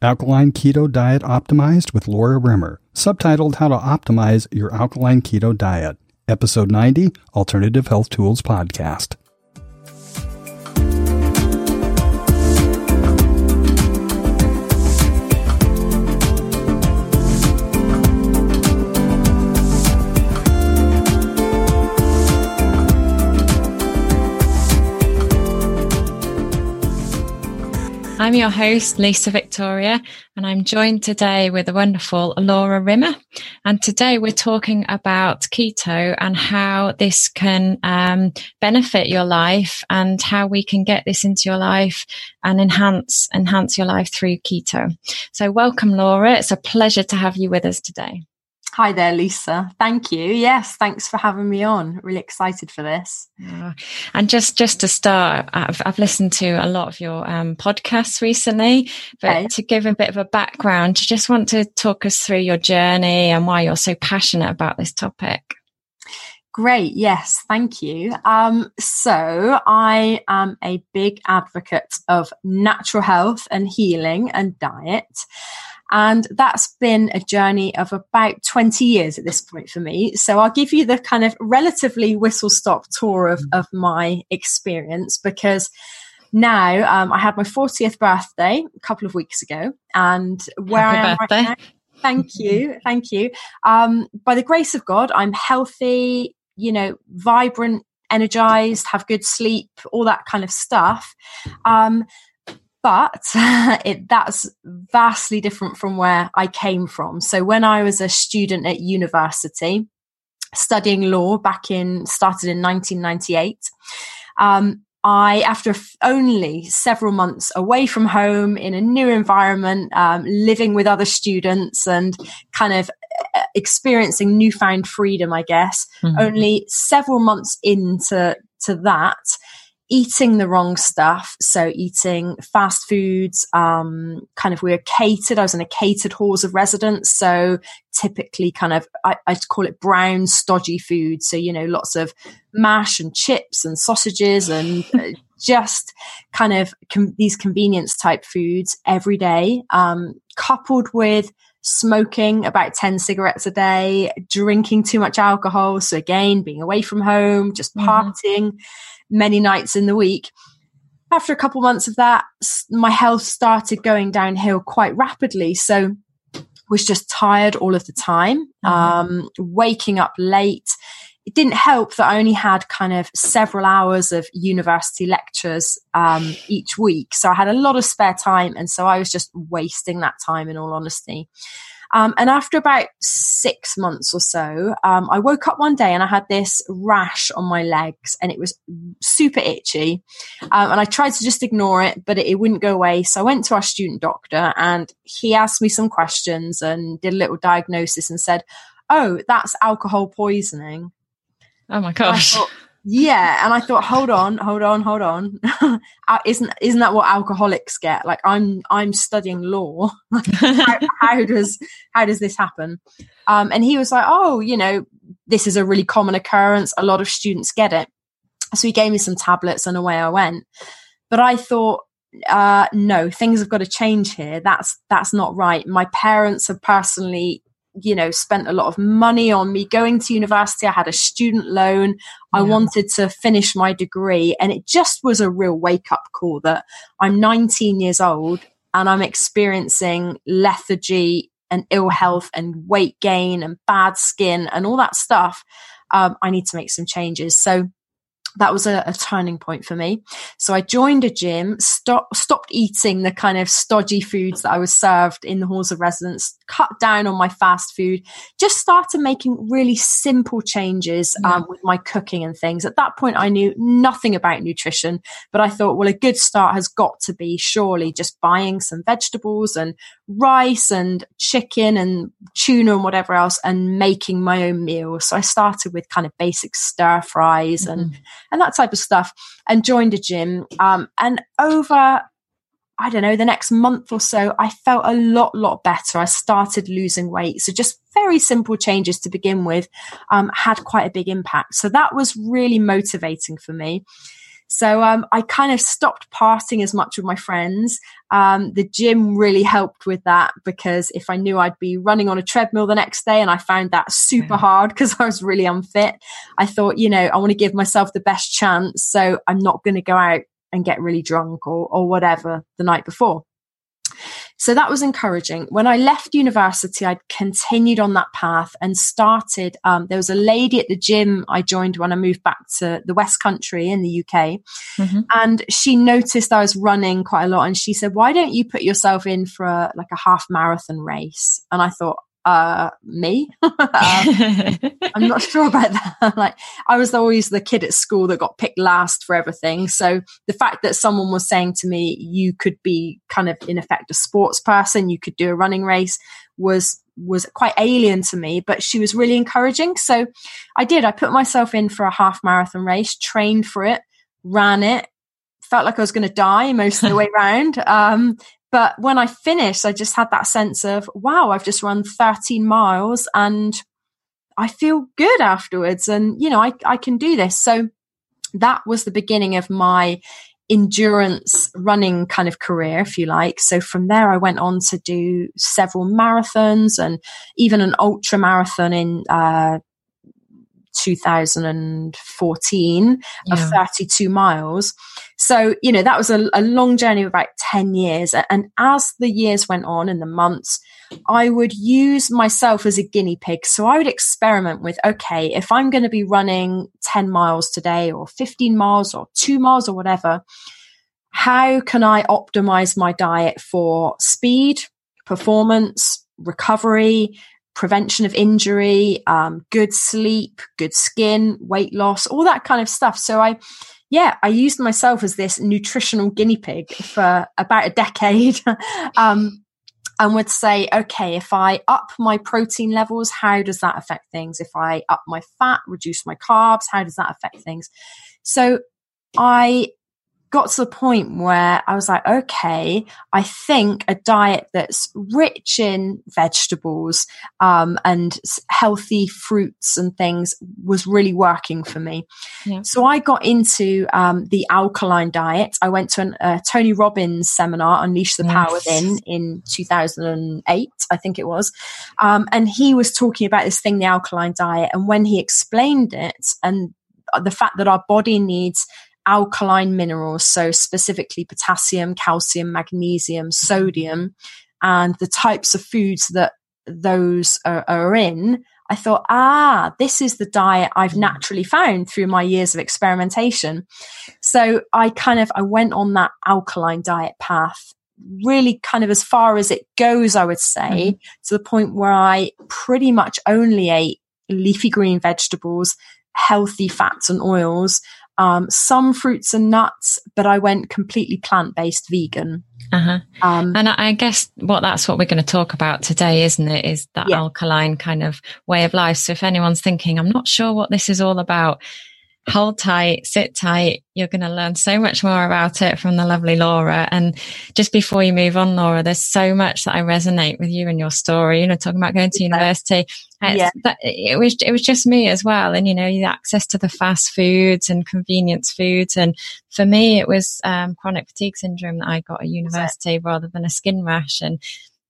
Alkaline Keto Diet Optimized with Laura Rimmer, subtitled How to Optimize Your Alkaline Keto Diet, Episode 90, Alternative Health Tools Podcast. I'm your host, Lisa Victoria, and I'm joined today with the wonderful Laura Rimmer. And today we're talking about keto and how this can um, benefit your life and how we can get this into your life and enhance enhance your life through keto. So welcome, Laura. It's a pleasure to have you with us today. Hi there, Lisa. Thank you. Yes, thanks for having me on. Really excited for this. and just just to start, I've, I've listened to a lot of your um, podcasts recently, but okay. to give a bit of a background, you just want to talk us through your journey and why you're so passionate about this topic. Great. Yes. Thank you. Um, so I am a big advocate of natural health and healing and diet. And that's been a journey of about 20 years at this point for me. So I'll give you the kind of relatively whistle stop tour of, of my experience because now um, I had my 40th birthday a couple of weeks ago. And where Happy I am birthday. right now, thank you. Thank you. Um, by the grace of God, I'm healthy, you know, vibrant, energized, have good sleep, all that kind of stuff. Um, but it, that's vastly different from where I came from. So when I was a student at university, studying law back in started in 1998. Um, I, after only several months away from home in a new environment, um, living with other students and kind of uh, experiencing newfound freedom, I guess, mm-hmm. only several months into to that, eating the wrong stuff. So eating fast foods, um, kind of we were catered. I was in a catered halls of residence. So typically kind of, I, I call it brown, stodgy food. So, you know, lots of mash and chips and sausages and uh, just kind of com- these convenience type foods every day, um, coupled with smoking about 10 cigarettes a day, drinking too much alcohol. So again, being away from home, just mm-hmm. partying. Mm-hmm many nights in the week. After a couple months of that, my health started going downhill quite rapidly. So was just tired all of the time, mm-hmm. um, waking up late. It didn't help that I only had kind of several hours of university lectures um, each week. So I had a lot of spare time. And so I was just wasting that time in all honesty. Um, and after about six months or so, um, I woke up one day and I had this rash on my legs and it was super itchy. Um, and I tried to just ignore it, but it, it, wouldn't go away. So I went to our student doctor and he asked me some questions and did a little diagnosis and said, Oh, that's alcohol poisoning. Oh my gosh. Yeah, and I thought, hold on, hold on, hold on. Uh, isn't isn't that what alcoholics get? Like I'm I'm studying law. how, how, does how does this happen? Um, and he was like, oh, you know, this is a really common occurrence. A lot of students get it. So he gave me some tablets, and away I went. But I thought, uh, no, things have got to change here. That's that's not right. My parents have personally you know spent a lot of money on me going to university i had a student loan yeah. i wanted to finish my degree and it just was a real wake up call that i'm 19 years old and i'm experiencing lethargy and ill health and weight gain and bad skin and all that stuff um, i need to make some changes so that was a, a, turning point for me. So I joined a gym, stop, stopped eating the kind of stodgy foods that I was served in the halls of residence, cut down on my fast food, just started making really simple changes um, with my cooking and things. At that point, I knew nothing about nutrition, but I thought, well, a good start has got to be surely just buying some vegetables and rice and chicken and tuna and whatever else and making my own meals. So I started with kind of basic stir fries mm-hmm. and and that type of stuff, and joined a gym. Um, and over, I don't know, the next month or so, I felt a lot, lot better. I started losing weight. So just very simple changes to begin with um, had quite a big impact. So that was really motivating for me. So um, I kind of stopped partying as much with my friends. Um, the gym really helped with that because if I knew I'd be running on a treadmill the next day and I found that super hard because I was really unfit, I thought, you know, I want to give myself the best chance. So I'm not going to go out and get really drunk or, or whatever the night before. So that was encouraging. When I left university, I continued on that path and started. Um, there was a lady at the gym I joined when I moved back to the West Country in the UK. Mm-hmm. And she noticed I was running quite a lot. And she said, Why don't you put yourself in for a, like a half marathon race? And I thought, uh, me. um, I'm not sure about that. like, I was always the kid at school that got picked last for everything. So the fact that someone was saying to me, you could be kind of in effect a sports person, you could do a running race was was quite alien to me, but she was really encouraging. So I did. I put myself in for a half marathon race, trained for it, ran it, felt like I was going to die most of the way around. Um, but when I finished, I just had that sense of, wow, I've just run 13 miles and I feel good afterwards. And, you know, I, I can do this. So that was the beginning of my endurance running kind of career, if you like. So from there, I went on to do several marathons and even an ultra marathon in uh, 2014 yeah. of 32 miles. So, you know, that was a, a long journey of about 10 years. And as the years went on and the months, I would use myself as a guinea pig. So I would experiment with, okay, if I'm going to be running 10 miles today or 15 miles or two miles or whatever, how can I optimize my diet for speed, performance, recovery, prevention of injury, um, good sleep, good skin, weight loss, all that kind of stuff. So I, yeah, I used myself as this nutritional guinea pig for about a decade. um, and would say, okay, if I up my protein levels, how does that affect things? If I up my fat, reduce my carbs, how does that affect things? So I got to the point where I was like, okay, I think a diet that's rich in vegetables um, and healthy fruits and things was really working for me. Yeah. So I got into um, the alkaline diet. I went to a uh, Tony Robbins seminar, Unleash the Power Within, in 2008, I think it was. Um, and he was talking about this thing, the alkaline diet. And when he explained it and the fact that our body needs alkaline minerals, so specifically potassium, calcium, magnesium, sodium, and the types of foods that those are, are in, I thought, ah, this is the diet I've mm. naturally found through my years of experimentation. So I kind of I went on that alkaline diet path really kind of as far as it goes, I would say, mm-hmm. to the point where I pretty much only ate leafy green vegetables, healthy fats and oils, um, some fruits and nuts, but I went completely plant based vegan. Uh-huh. Um, and I guess what that's what we're going to talk about today, isn't it? Is that yeah. alkaline kind of way of life. So if anyone's thinking, I'm not sure what this is all about, hold tight, sit tight. You're going to learn so much more about it from the lovely Laura. And just before you move on, Laura, there's so much that I resonate with you and your story. You know, talking about going to university. Yeah. That, it was it was just me as well, and you know, the access to the fast foods and convenience foods. And for me, it was um, chronic fatigue syndrome that I got at university rather than a skin rash. And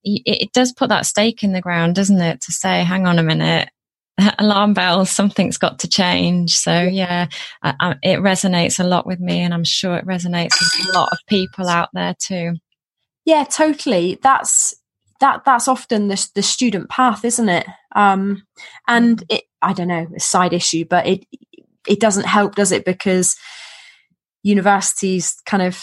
it, it does put that stake in the ground, doesn't it, to say, hang on a minute, alarm bells something's got to change. So yeah. I, I, it resonates a lot with me and i'm sure it resonates with a lot of people out there too. Yeah totally. That's that that's often the, the student path isn't it? Um and it i don't know a side issue but it it doesn't help does it? Because universities kind of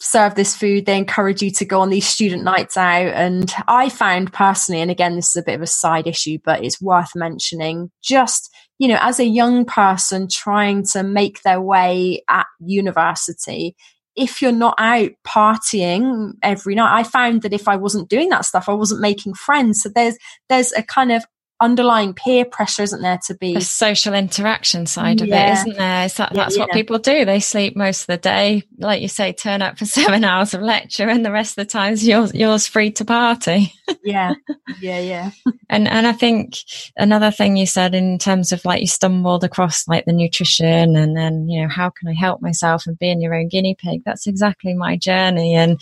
serve this food they encourage you to go on these student nights out. And i found personally and again this is a bit of a side issue but it's worth mentioning just you know as a young person trying to make their way at university if you're not out partying every night i found that if i wasn't doing that stuff i wasn't making friends. So there's there's a kind of underlying peer pressure, isn't there, to be the social interaction side of yeah. it, isn't there? That, yeah, that's yeah. what people do. They sleep most of the day, like you say, turn up for seven hours of lecture, and the rest of the time is yours, yours free to party. yeah, yeah, yeah. and and I think another thing you said in terms of like you stumbled across like the nutrition, and then you know how can I help myself and being your own guinea pig. That's exactly my journey, and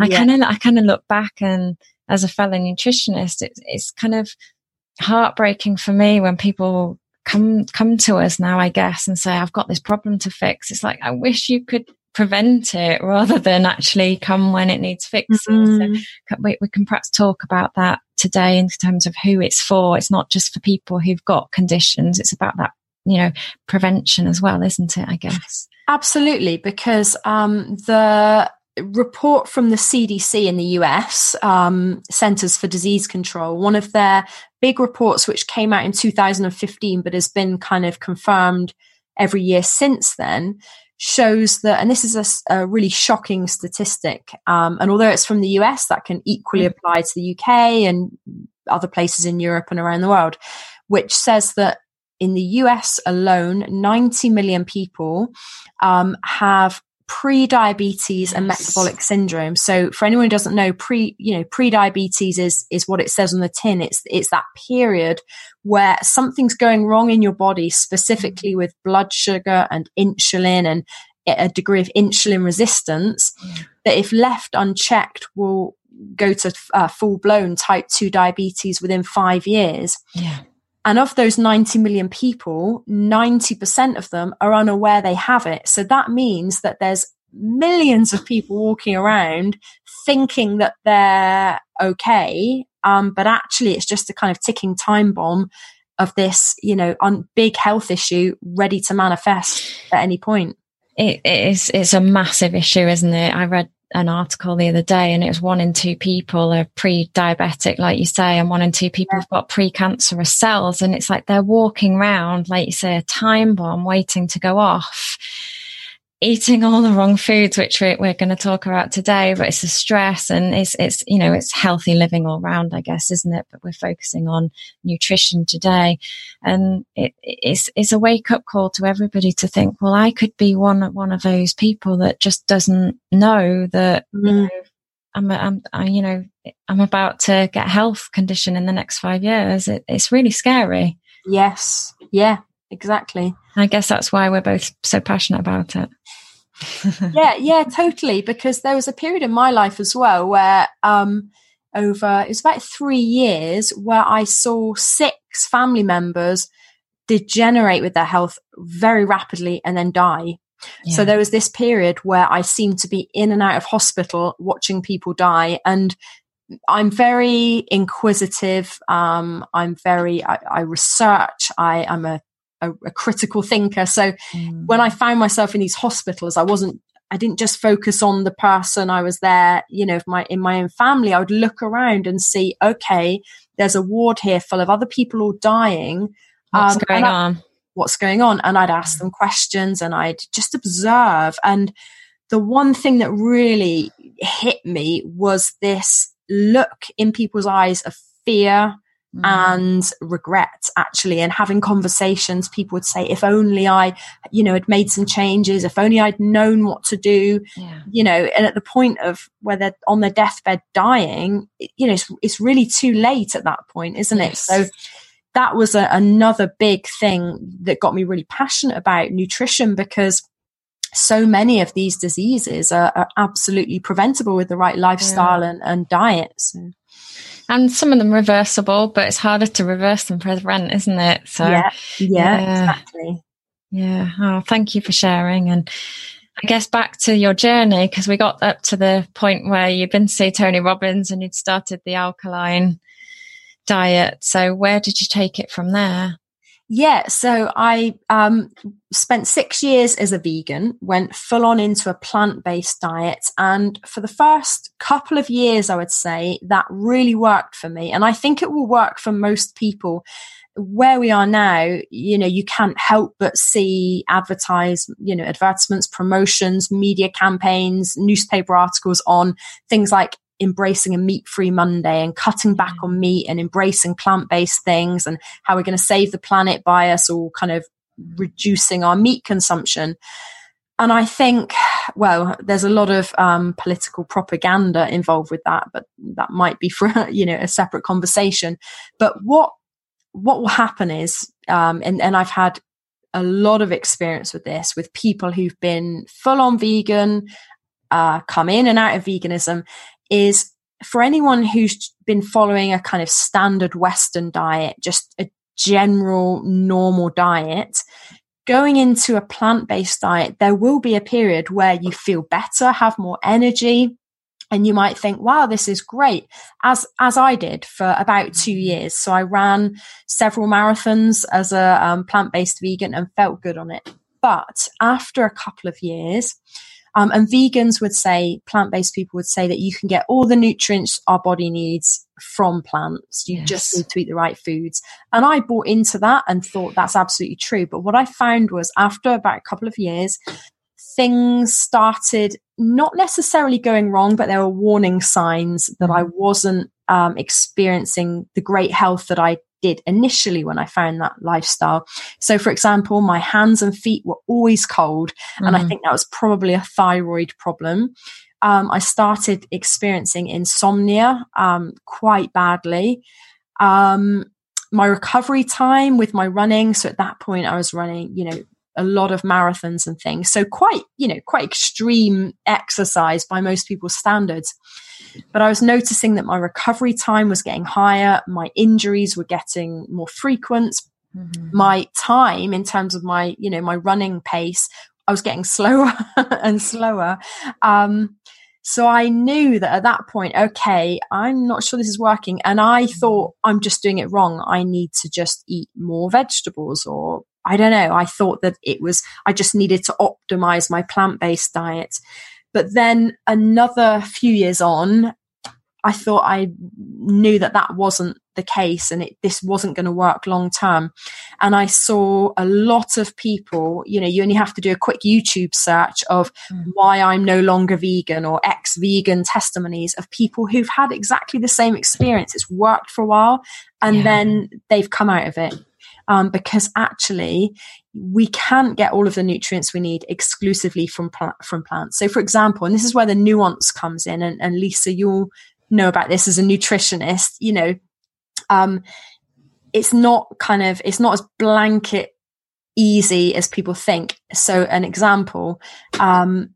I kind of I kind of look back and as a fellow nutritionist, it's it's kind of heartbreaking for me when people come come to us now, I guess, and say, I've got this problem to fix. It's like I wish you could prevent it rather than actually come when it needs fixing. Mm-hmm. So we, we can perhaps talk about that today in terms of who it's for. It's not just for people who've got conditions. It's about that, you know, prevention as well, isn't it? I guess. Absolutely, because um, the report from the CDC in the US, um, Centers for Disease Control, one of their big reports, which came out in 2015, but has been kind of confirmed every year since then, shows that, and this is a, a really shocking statistic. Um, and although it's from the US, that can equally mm. apply to the UK and other places in Europe and around the world, which says that in the US alone, 90 million people um, have pre-diabetes and metabolic syndrome. So for anyone who doesn't know, pre, you know, pre-diabetes is, is what it says on the tin. It's, it's that period where something's going wrong in your body, specifically with blood sugar and insulin and a degree of insulin resistance that if left unchecked will go to uh, full blown type 2 diabetes within five years. Yeah. And of those 90 million people, 90% of them are unaware they have it. So that means that there's millions of people walking around thinking that they're okay. Um, but actually it's just a kind of ticking time bomb of this, you know, on big health issue ready to manifest at any point. It is, it's a massive issue, isn't it? I read an article the other day and it was one in two people are pre-diabetic, like you say, and one in two people have got precancerous cells. And it's like they're walking around, like you say, a time bomb waiting to go off eating all the wrong foods, which we're, we're going to talk about today, but it's the stress and it's, it's, you know, it's healthy living all round, I guess, isn't it? But we're focusing on nutrition today. And it, it's, it's a wake up call to everybody to think, well, I could be one, one of those people that just doesn't know that, mm. you know, I'm, I'm, I, you know, I'm about to get a health condition in the next five years. It, it's really scary. Yes. Yeah, exactly. I guess that's why we're both so passionate about it. yeah, yeah, totally. Because there was a period in my life as well where um, over it was about three years where I saw six family members degenerate with their health very rapidly and then die. Yeah. So there was this period where I seemed to be in and out of hospital watching people die. And I'm very inquisitive. Um, I'm very, I, I research. I, am a a, a critical thinker. So mm. when I found myself in these hospitals, I wasn't I didn't just focus on the person I was there, you know, my in my own family. I would look around and see, okay, there's a ward here full of other people all dying. What's um, going I, on? What's going on? And I'd ask them questions and I'd just observe. And the one thing that really hit me was this look in people's eyes of fear, mm. and regret actually and having conversations people would say if only i you know had made some changes if only i'd known what to do yeah. you know and at the point of where they're on their deathbed dying you know it's, it's really too late at that point isn't yes. it so that was a, another big thing that got me really passionate about nutrition because so many of these diseases are, are absolutely preventable with the right lifestyle yeah. and, and diet. So and some of them reversible, but it's harder to reverse than prevent, isn't it? So yeah, yeah, yeah. exactly. Yeah. Oh, thank you for sharing. And I guess back to your journey because we got up to the point where you'd been to see Tony Robbins and you'd started the alkaline diet. So where did you take it from there? Yeah, so I um, spent six years as a vegan, went full on into a plant based diet. And for the first couple of years, I would say that really worked for me. And I think it will work for most people. Where we are now, you know, you can't help but see advertise, you know, advertisements, promotions, media campaigns, newspaper articles on things like embracing a meat free Monday and cutting back on meat and embracing plant based things and how we're going to save the planet by us all kind of reducing our meat consumption. And I think, well, there's a lot of um, political propaganda involved with that, but that might be for you know a separate conversation. But what what will happen is, um, and and I've had a lot of experience with this with people who've been full on vegan, uh, come in and out of veganism, is for anyone who's been following a kind of standard Western diet, just a general normal diet, going into a plant based diet, there will be a period where you feel better, have more energy. And you might think, wow, this is great. As, as I did for about two mm-hmm. years. So I ran several marathons as a um, plant based vegan and felt good on it. But after a couple of years, um, and vegans would say, plant based people would say that you can get all the nutrients our body needs from plants. You yes. just need to eat the right foods. And I bought into that and thought that's absolutely true. But what I found was after about a couple of years, things started not necessarily going wrong, but there were warning signs that I mm-hmm. wasn't um, experiencing the great health that I did initially when I found that lifestyle. So, for example, my hands and feet were always cold, mm. and I mm. think that was probably a thyroid problem. Um, I started experiencing insomnia um, quite badly. Um, my recovery time with my running, so at that point I was running, you know, a lot of marathons and things. So quite, you know, quite extreme exercise by most people's standards. But I was noticing that my recovery time was getting higher, my injuries were getting more frequent. Mm-hmm. My time in terms of my, you know, my running pace, I was getting slower and slower. Um, so I knew that at that point, okay, I'm not sure this is working. And I mm-hmm. thought I'm just doing it wrong. I need to just eat more vegetables or I don't know. I thought that it was, I just needed to optimize my plant based diet. But then another few years on, I thought I knew that that wasn't the case and it, this wasn't going to work long term. And I saw a lot of people, you know, you only have to do a quick YouTube search of mm. why I'm no longer vegan or ex vegan testimonies of people who've had exactly the same experience. It's worked for a while and yeah. then they've come out of it um, because actually we can't get all of the nutrients we need exclusively from from plants. So, for example, and this is where the nuance comes in, and, and Lisa, you'll know about this as a nutritionist. You know, um, it's not kind of it's not as blanket easy as people think. So, an example, um,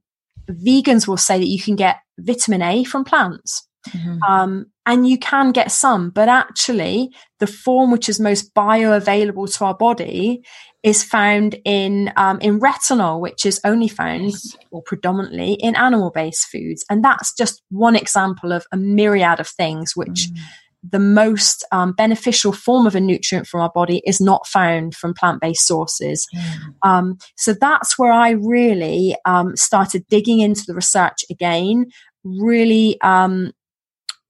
vegans will say that you can get vitamin A from plants. Mm-hmm. Um, and you can get some, but actually, the form which is most bioavailable to our body is found in um, in retinol, which is only found yes. or predominantly in animal-based foods, and that's just one example of a myriad of things which. Mm. The most um, beneficial form of a nutrient from our body is not found from plant based sources. Mm. Um, so that's where I really um, started digging into the research again, really um,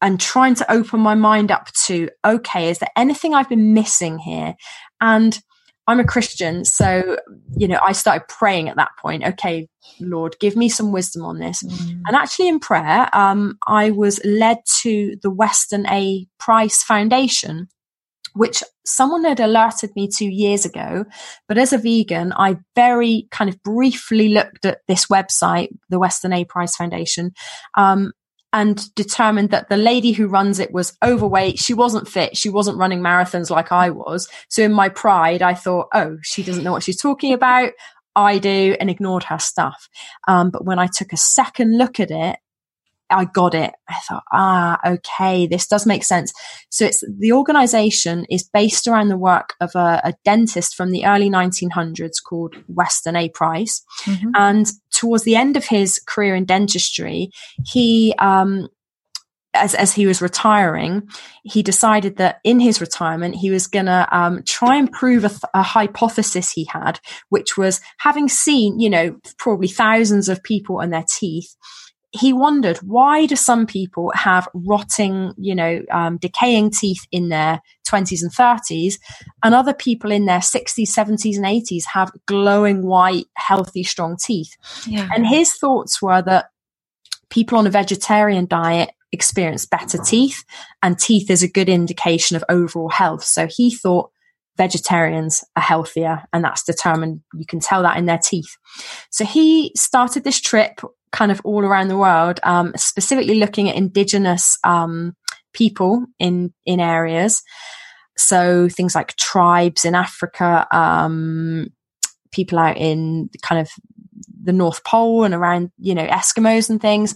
and trying to open my mind up to okay is there anything i've been missing here and i'm a christian so you know i started praying at that point okay lord give me some wisdom on this mm. and actually in prayer um, i was led to the Weston A. Price foundation which someone had alerted me to years ago. But as a vegan, I very kind of briefly looked at this website, the Weston A. Price Foundation, um, and determined that the lady who runs it was overweight. She wasn't fit. She wasn't running marathons like I was. So in my pride, I thought, oh, she doesn't know what she's talking about. I do and ignored her stuff. Um, but when I took a second look at it, I got it. I thought, ah, okay, this does make sense. So it's the organization is based around the work of a, a dentist from the early 1900s called Weston A. Price. Mm-hmm. And towards the end of his career in dentistry, he, um, as, as he was retiring, he decided that in his retirement, he was going to um, try and prove a, th- a, hypothesis he had, which was having seen, you know, probably thousands of people and their teeth, he wondered why do some people have rotting, you know, um, decaying teeth in their 20s and 30s, and other people in their 60s, 70s, and 80s have glowing white, healthy, strong teeth. Yeah. And his thoughts were that people on a vegetarian diet experience better teeth, and teeth is a good indication of overall health. So he thought vegetarians are healthier, and that's determined. You can tell that in their teeth. So he started this trip kind of all around the world, um, specifically looking at indigenous um, people in in areas. So things like tribes in Africa, um, people out in kind of the North Pole and around, you know, Eskimos and things.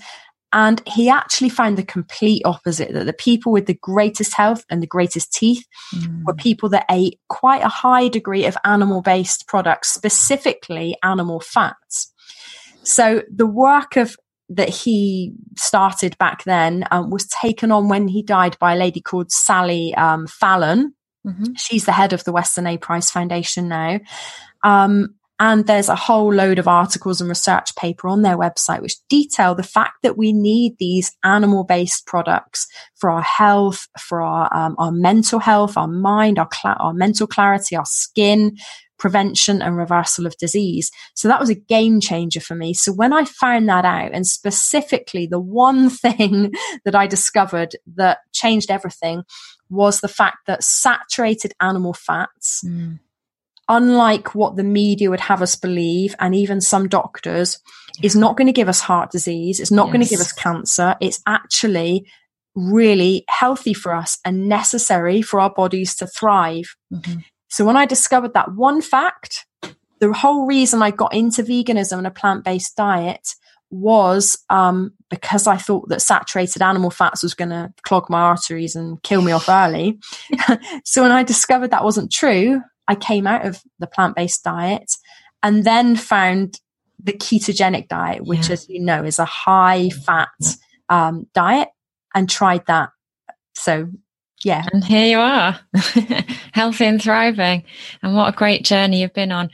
And he actually found the complete opposite that the people with the greatest health and the greatest teeth mm. were people that ate quite a high degree of animal based products, specifically animal fats. So the work of that he started back then um, was taken on when he died by a lady called Sally um, Fallon. Mm-hmm. She's the head of the Weston A. Price Foundation now. Um, and there's a whole load of articles and research paper on their website which detail the fact that we need these animal based products for our health, for our, um, our mental health, our mind, our, cl- our mental clarity, our skin, prevention and reversal of disease. So that was a game changer for me. So when I found that out, and specifically the one thing that I discovered that changed everything was the fact that saturated animal fats mm unlike what the media would have us believe, and even some doctors, is not going to give us heart disease. It's not yes. going to give us cancer. It's actually really healthy for us and necessary for our bodies to thrive. Mm-hmm. So when I discovered that one fact, the whole reason I got into veganism and a plant based diet was um, because I thought that saturated animal fats was going to clog my arteries and kill me off early. so when I discovered that wasn't true, I came out of the plant based diet and then found the ketogenic diet, which, yeah. as you know, is a high fat um, diet, and tried that. So, yeah. And here you are, healthy and thriving. And what a great journey you've been on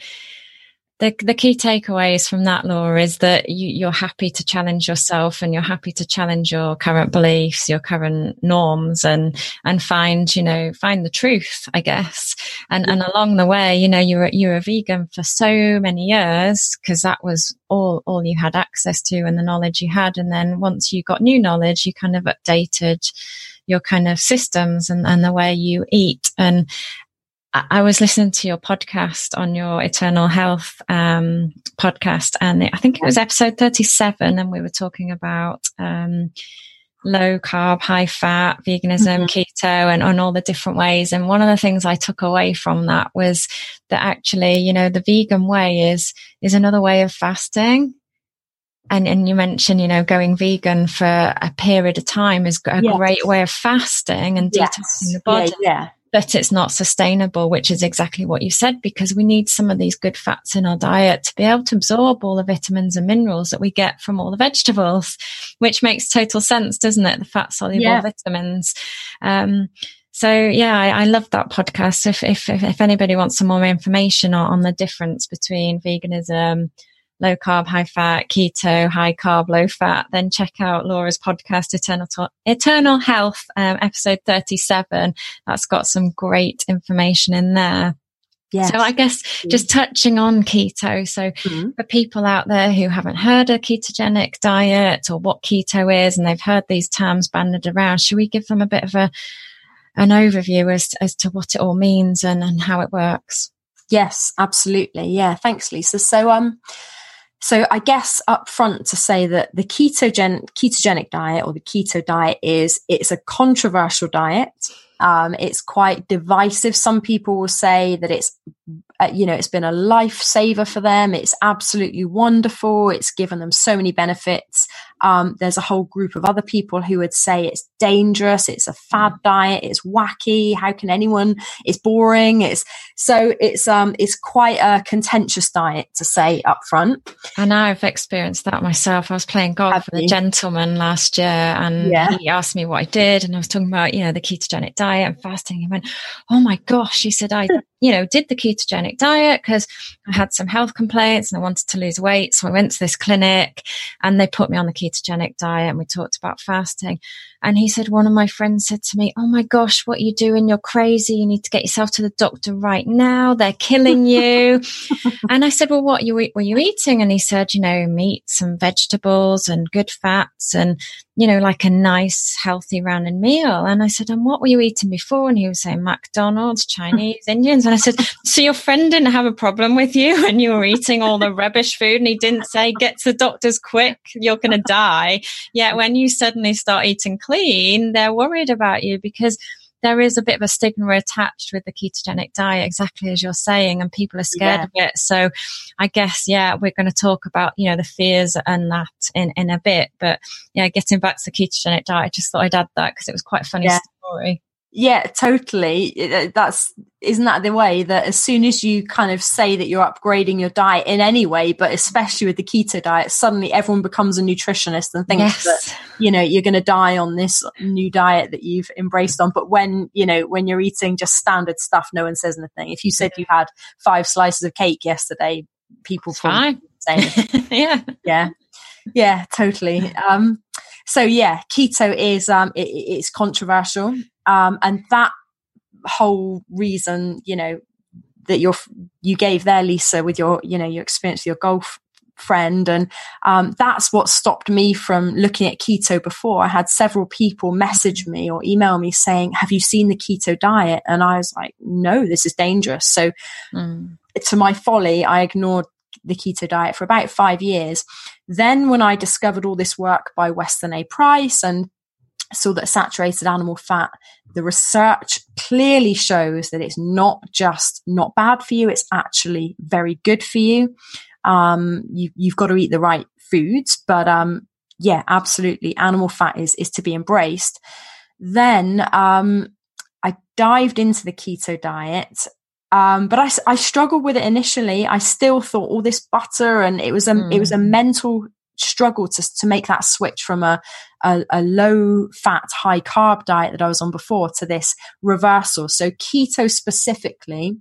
the the key takeaways from that law is that you, are happy to challenge yourself and you're happy to challenge your current beliefs, your current norms, and and find you know find the truth, I guess. And and along the way, you know, you were you were a vegan for so many years because that was all all you had access to and the knowledge you had. And then once you got new knowledge, you kind of updated your kind of systems and, and the way you eat and I was listening to your podcast on your Eternal Health um, podcast, and I think it was episode 37, and we were talking about um, low carb, high fat, veganism, mm-hmm. keto, and on all the different ways. And one of the things I took away from that was that actually, you know, the vegan way is is another way of fasting. And, and you mentioned, you know, going vegan for a period of time is a yes. great way of fasting and yes. detoxing the body. Yeah, yeah but it's not sustainable, which is exactly what you said, because we need some of these good fats in our diet to be able to absorb all the vitamins and minerals that we get from all the vegetables, which makes total sense, doesn't it? The fat soluble yeah. vitamins. Um, so yeah, I, I love that podcast. If, if, if anybody wants some more information on, on the difference between veganism, low carb, high fat, keto, high carb, low fat, then check out Laura's podcast, Eternal, Eternal Health, um, episode 37. That's got some great information in there. Yes. So I guess just touching on keto. So mm-hmm. for people out there who haven't heard a ketogenic diet or what keto is, and they've heard these terms banded around, should we give them a bit of a, an overview as, as to what it all means and, and how it works? Yes, absolutely. Yeah. Thanks, Lisa. So, um, so I guess up front to say that the ketogen ketogenic diet or the keto diet is it's a controversial diet. Um, it's quite divisive. Some people will say that it's uh, you know, it's been a lifesaver for them. It's absolutely wonderful. It's given them so many benefits. Um, there's a whole group of other people who would say it's dangerous. It's a fad mm. diet. It's wacky. How can anyone? It's boring. It's so it's um it's quite a contentious diet to say up front. And I've experienced that myself. I was playing golf Have with you? a gentleman last year, and yeah. he asked me what I did, and I was talking about you know the ketogenic diet and fasting. He went, "Oh my gosh!" He said, "I you know did the ketogenic diet because I had some health complaints and I wanted to lose weight. So I went to this clinic and they put me on the ketogenic diet and we talked about fasting. And he said, one of my friends said to me, Oh my gosh, what are you doing? You're crazy. You need to get yourself to the doctor right now. They're killing you. and I said, Well, what you, were you eating? And he said, You know, meats and vegetables and good fats and, you know, like a nice, healthy, rounded meal. And I said, And what were you eating before? And he was saying McDonald's, Chinese, Indians. And I said, So your friend didn't have a problem with you and you were eating all the rubbish food? And he didn't say, Get to the doctors quick. You're going to die. Yet when you suddenly start eating clean, they're worried about you because there is a bit of a stigma attached with the ketogenic diet, exactly as you're saying, and people are scared yeah. of it. So I guess, yeah, we're going to talk about, you know, the fears and that in, in a bit. But yeah, getting back to the ketogenic diet, I just thought I'd add that because it was quite a funny yeah. story. Yeah, totally. That's isn't that the way that as soon as you kind of say that you're upgrading your diet in any way, but especially with the keto diet, suddenly everyone becomes a nutritionist and thinks yes. that you know you're going to die on this new diet that you've embraced on. But when you know when you're eating just standard stuff, no one says anything. If you said you had five slices of cake yesterday, people fine. Say yeah, yeah, yeah, totally. Um, so yeah, keto is um, it, it's controversial. Um, and that whole reason, you know, that you're, you gave there, Lisa, with your, you know, your experience with your golf friend. And um, that's what stopped me from looking at keto before. I had several people message me or email me saying, Have you seen the keto diet? And I was like, No, this is dangerous. So, mm. to my folly, I ignored the keto diet for about five years. Then, when I discovered all this work by Weston A. Price and saw that saturated animal fat, the research clearly shows that it's not just not bad for you, it's actually very good for you. Um, you have got to eat the right foods, but um, yeah, absolutely, animal fat is is to be embraced. Then um, I dived into the keto diet um, but I, I struggled with it initially. I still thought all this butter and it was a, mm. it was a mm. mental struggle to, to make that switch from a, a, a low fat, high carb diet that I was on before to this reversal. So keto specifically,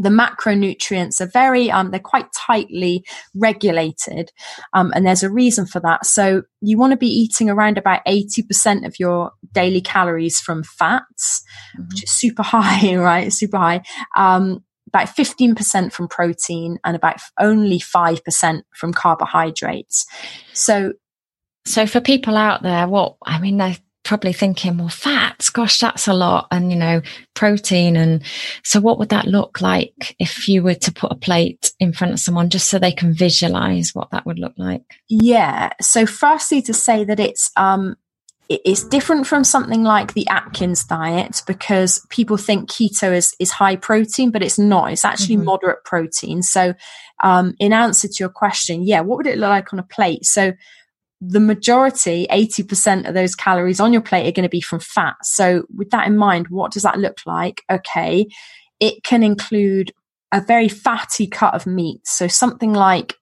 the macronutrients are very um, they're quite tightly regulated um, and there's a reason for that so you want to be eating around about 80% of your daily calories from fats mm-hmm. which is super high right super high um, about 15% from protein and about only 5% from carbohydrates. So, so for people out there, what, I mean, they're probably thinking, well, fats, gosh, that's a lot. And, you know, protein. And so what would that look like if you were to put a plate in front of someone just so they can visualize what that would look like? Yeah. So firstly, to say that it's, um, it's different from something like the Atkins diet because people think keto is, is high protein, but it's not. It's actually mm-hmm. moderate protein. So, um, in answer to your question, yeah, what would it look like on a plate? So, the majority, 80% of those calories on your plate are going to be from fat. So, with that in mind, what does that look like? Okay, it can include a very fatty cut of meat. So, something like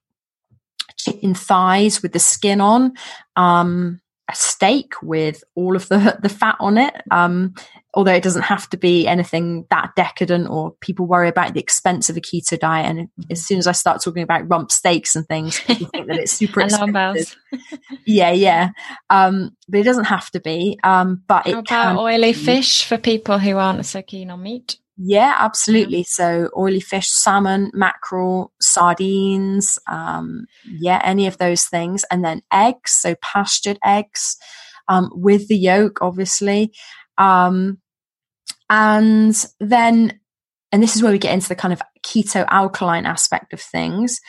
chicken thighs with the skin on. Um, a steak with all of the the fat on it. Um, although it doesn't have to be anything that decadent, or people worry about the expense of a keto diet. And as soon as I start talking about rump steaks and things, people think that it's super expensive. yeah, yeah. Um, but it doesn't have to be. Um, but How it about oily be. fish for people who aren't so keen on meat. Yeah, absolutely. So oily fish, salmon, mackerel, sardines, um, yeah, any of those things. And then eggs, so pastured eggs um, with the yolk, obviously. Um, and then, and this is where we get into the kind of keto alkaline aspect of things.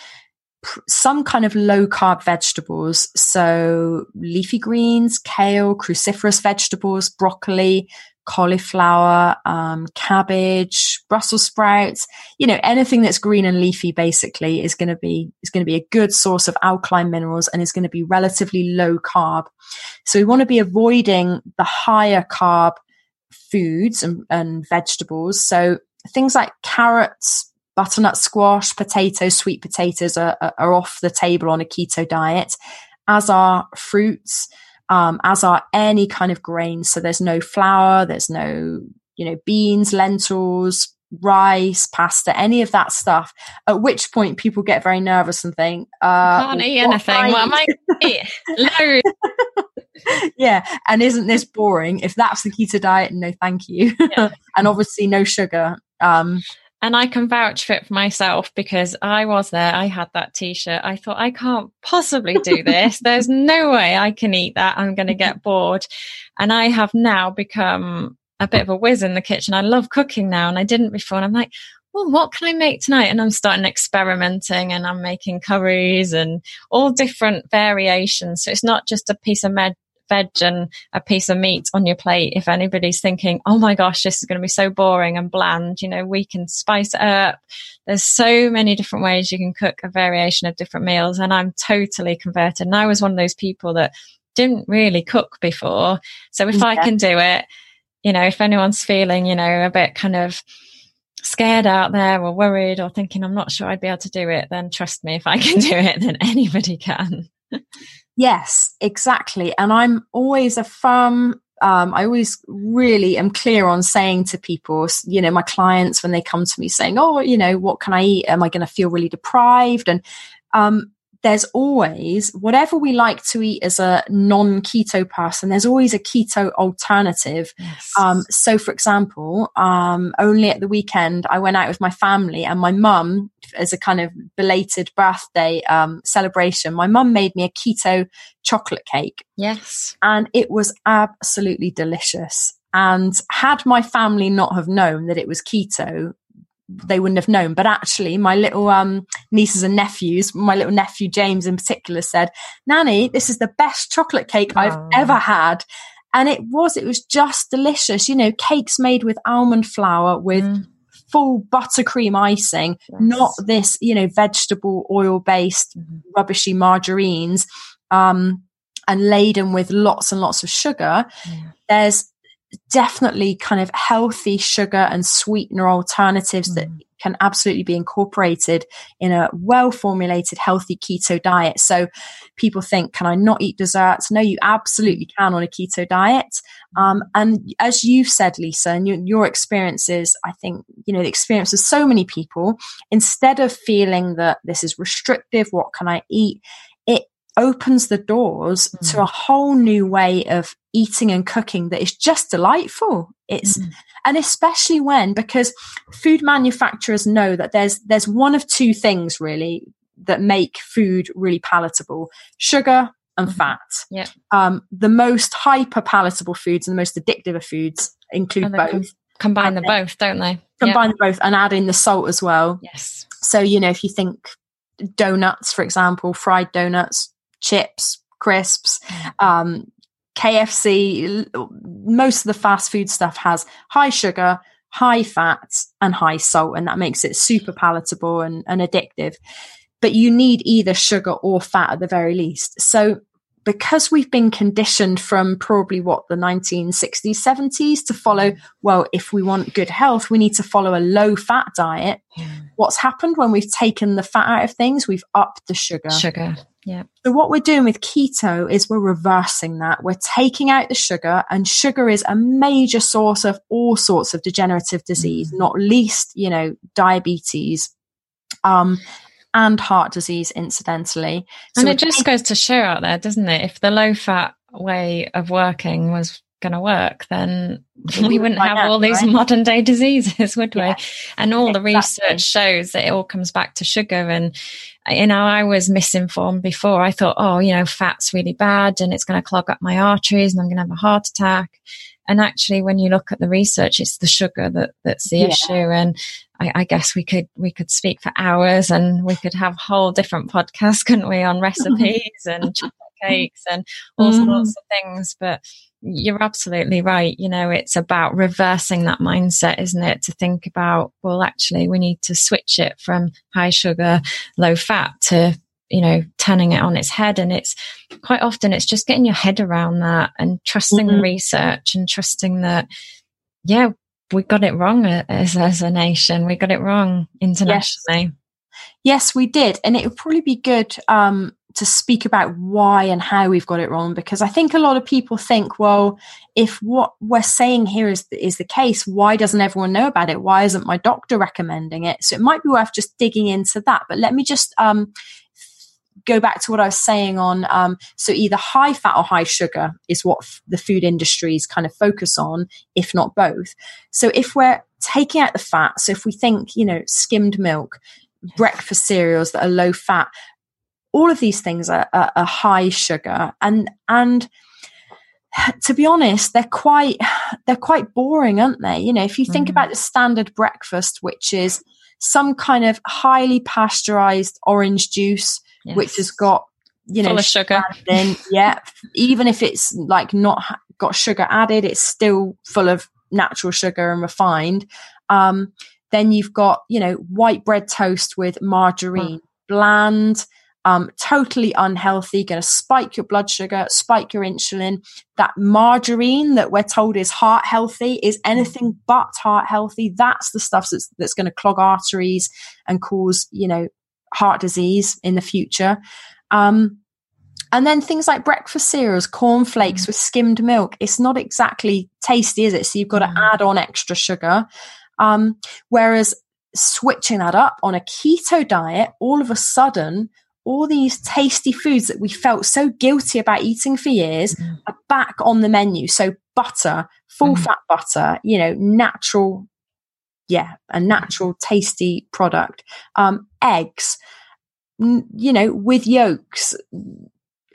Some kind of low carb vegetables, so leafy greens, kale, cruciferous vegetables, broccoli, cauliflower, um, cabbage, Brussels sprouts, you know, anything that's green and leafy basically is going to be, is going to be a good source of alkaline minerals and is going to be relatively low carb. So we want to be avoiding the higher carb foods and, and vegetables. So things like carrots, butternut squash, potatoes, sweet potatoes are, are off the table on a keto diet, as are fruits um, as are any kind of grains. So there's no flour, there's no, you know, beans, lentils, rice, pasta, any of that stuff. At which point people get very nervous and think, uh, can't eat anything. What am I yeah. And isn't this boring? If that's the keto diet, no, thank you. Yeah. and obviously, no sugar. Um, and I can vouch for it for myself because I was there. I had that t shirt. I thought, I can't possibly do this. There's no way I can eat that. I'm going to get bored. And I have now become a bit of a whiz in the kitchen. I love cooking now and I didn't before. And I'm like, well, what can I make tonight? And I'm starting experimenting and I'm making curries and all different variations. So it's not just a piece of med- veg and a piece of meat on your plate. If anybody's thinking, oh my gosh, this is going to be so boring and bland, you know, we can spice it up. There's so many different ways you can cook a variation of different meals. And I'm totally converted. And I was one of those people that didn't really cook before. So if yeah. I can do it, you know, if anyone's feeling, you know, a bit kind of, scared out there or worried or thinking I'm not sure I'd be able to do it, then trust me, if I can do it, then anybody can. Yes, exactly. And I'm always a firm um, I always really am clear on saying to people, you know, my clients when they come to me saying, "Oh, you know, what can I eat? Am I going to feel really deprived?" And um, there's always whatever we like to eat as a non keto person, there's always a keto alternative. Yes. Um, so, for example, um, only at the weekend, I went out with my family and my mum, as a kind of belated birthday um, celebration, my mum made me a keto chocolate cake. Yes. And it was absolutely delicious. And had my family not have known that it was keto, they wouldn't have known. But actually, my little um, nieces and nephews, my little nephew James in particular, said, "Nanny, this is the best chocolate cake I've ever had." And it was, it was just delicious. You know, cakes made with almond flour with mm. full buttercream icing, yes. not this, you know, vegetable oil based mm-hmm. rubbishy margarines, um, and laden with lots and lots of sugar. Yeah. There's definitely kind of healthy sugar and sweetener alternatives mm. that can absolutely be incorporated in a well formulated healthy keto diet. So people think can i not eat desserts? No you absolutely can on a keto diet. Um, and as you've said lisa and your, your experiences i think you know the experience of so many people instead of feeling that this is restrictive what can i eat opens the doors mm. to a whole new way of eating and cooking that is just delightful. It's mm. and especially when because food manufacturers know that there's there's one of two things really that make food really palatable: sugar and mm-hmm. fat. Yeah. Um, the most hyper palatable foods and the most addictive of foods include both. Com- combine them both, don't they? Combine them both and add in the salt as well. Yes. So you know if you think donuts, for example, fried donuts, chips, crisps, mm. um, KFC, most of the fast food stuff has high sugar, high fat, and high salt, and that makes it super palatable and, and addictive. But you need either sugar or fat at the very least. So because we've been conditioned from probably what the 1960s 70s to follow well if we want good health we need to follow a low fat diet what's happened when we've taken the fat out of things we've upped the sugar sugar yeah. So what we're doing with keto is we're reversing that. We're taking out the sugar and sugar is a major source of all sorts of degenerative disease, mm-hmm. not least, you know, diabetes. Um, and heart disease incidentally. So and it just goes to show out there, doesn't it? If the low fat way of working was going to work, then we wouldn't have all these right? modern day diseases, would yeah. we? And all exactly. the research shows that it all comes back to sugar. And, you know, I was misinformed before. I thought, oh, you know, fat's really bad and it's going to clog up my arteries and I'm going to have a heart attack. And actually, when you look at the research, it's the sugar that, that's the yeah. issue. And I, I, guess we could we could speak for hours and we could have whole different podcasts, couldn't we, on recipes and chocolate cakes and all mm. sorts of things. But you're absolutely right. You know, it's about reversing that mindset, isn't it? To think about, well, actually, we need to switch it from high sugar, low fat to, you know, turning it on its head. And it's quite often it's just getting your head around that and trusting mm-hmm. the research and trusting that, yeah, we got it wrong as, as a nation. We got it wrong internationally. Yes. Yes, we did. And it would probably be good um, to speak about why and how we've got it wrong because I think a lot of people think, well, if what we're saying here is is the case, why doesn't everyone know about it? Why isn't my doctor recommending it? So it might be worth just digging into that. But let me just um, go back to what I was saying on, um, so either high fat or high sugar is what f- the food industries kind of focus on, if not both. So if we're taking out the fat, so if we think, you know, skimmed milk, breakfast cereals that are low fat, all of these things are, are, are high sugar and, and, to be honest, they're quite they're quite boring, aren't they? You know, if you think mm. about the standard breakfast, which is some kind of highly pasteurized orange juice, yes. which has got you know sugar in, yeah, even if it's like not got sugar added, it's still full of natural sugar and refined. Um, then you've got you know white bread toast with margarine, mm. bland um, totally unhealthy, going to spike your blood sugar, spike your insulin. That margarine that we're told is heart healthy is anything but heart healthy. That's the stuff that's, that's going to clog arteries and cause, you know, heart disease in the future. Um, and then things like breakfast cereals, cornflakes mm. with skimmed milk. It's not exactly tasty, is it? So you've got to mm. add on extra sugar. Um, whereas switching that up on a keto diet, all of a sudden, all these tasty foods that we felt so guilty about eating for years mm. are back on the menu. So butter, full mm. fat butter, you know, natural, yeah, a natural tasty product. Um, eggs, n- you know, with yolks,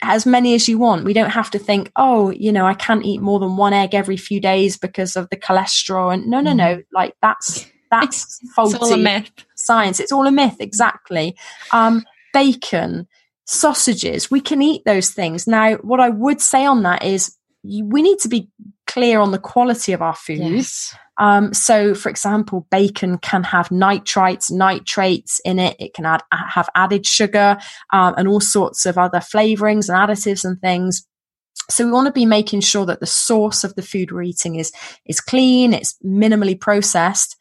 as many as you want. We don't have to think, oh, you know, I can't eat more than one egg every few days because of the cholesterol. And no, no, mm. no, like that's that's faulty it's all a myth. science. It's all a myth, exactly. Um, bacon, sausages. We can eat those things. Now, what I would say on that is we need to be clear on the quality of our food. Yes. Um, so, for example, bacon can have nitrites, nitrates in it. It can add, have added sugar um, and all sorts of other flavorings and additives and things. So we want to be making sure that the source of the food we're eating is is clean, it's minimally processed,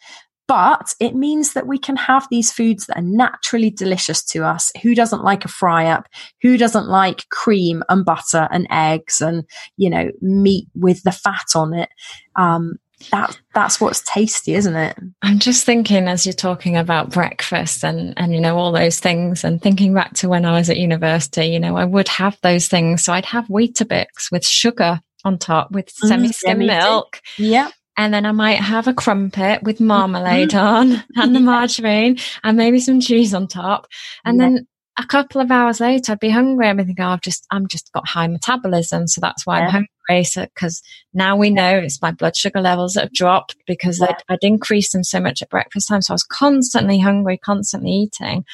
but it means that we can have these foods that are naturally delicious to us. Who doesn't like a fry up? Who doesn't like cream and butter and eggs and, you know, meat with the fat on it? Um, that that's what's tasty, isn't it? I'm just thinking as you're talking about breakfast and and you know all those things, and thinking back to when I was at university. You know, I would have those things, so I'd have Weetabix with sugar on top with mm, semi-skim mm, milk. Yeah and then I might have a crumpet with marmalade mm-hmm. on and the margarine and maybe some cheese on top. And yeah. then a couple of hours later, I'd be hungry. I'd be thinking, oh, I've just, I'm just got high metabolism. So that's why yeah. I'm hungry. So, cause now we know it's my blood sugar levels that have dropped because yeah. I'd, I'd increased them so much at breakfast time. So I was constantly hungry, constantly eating.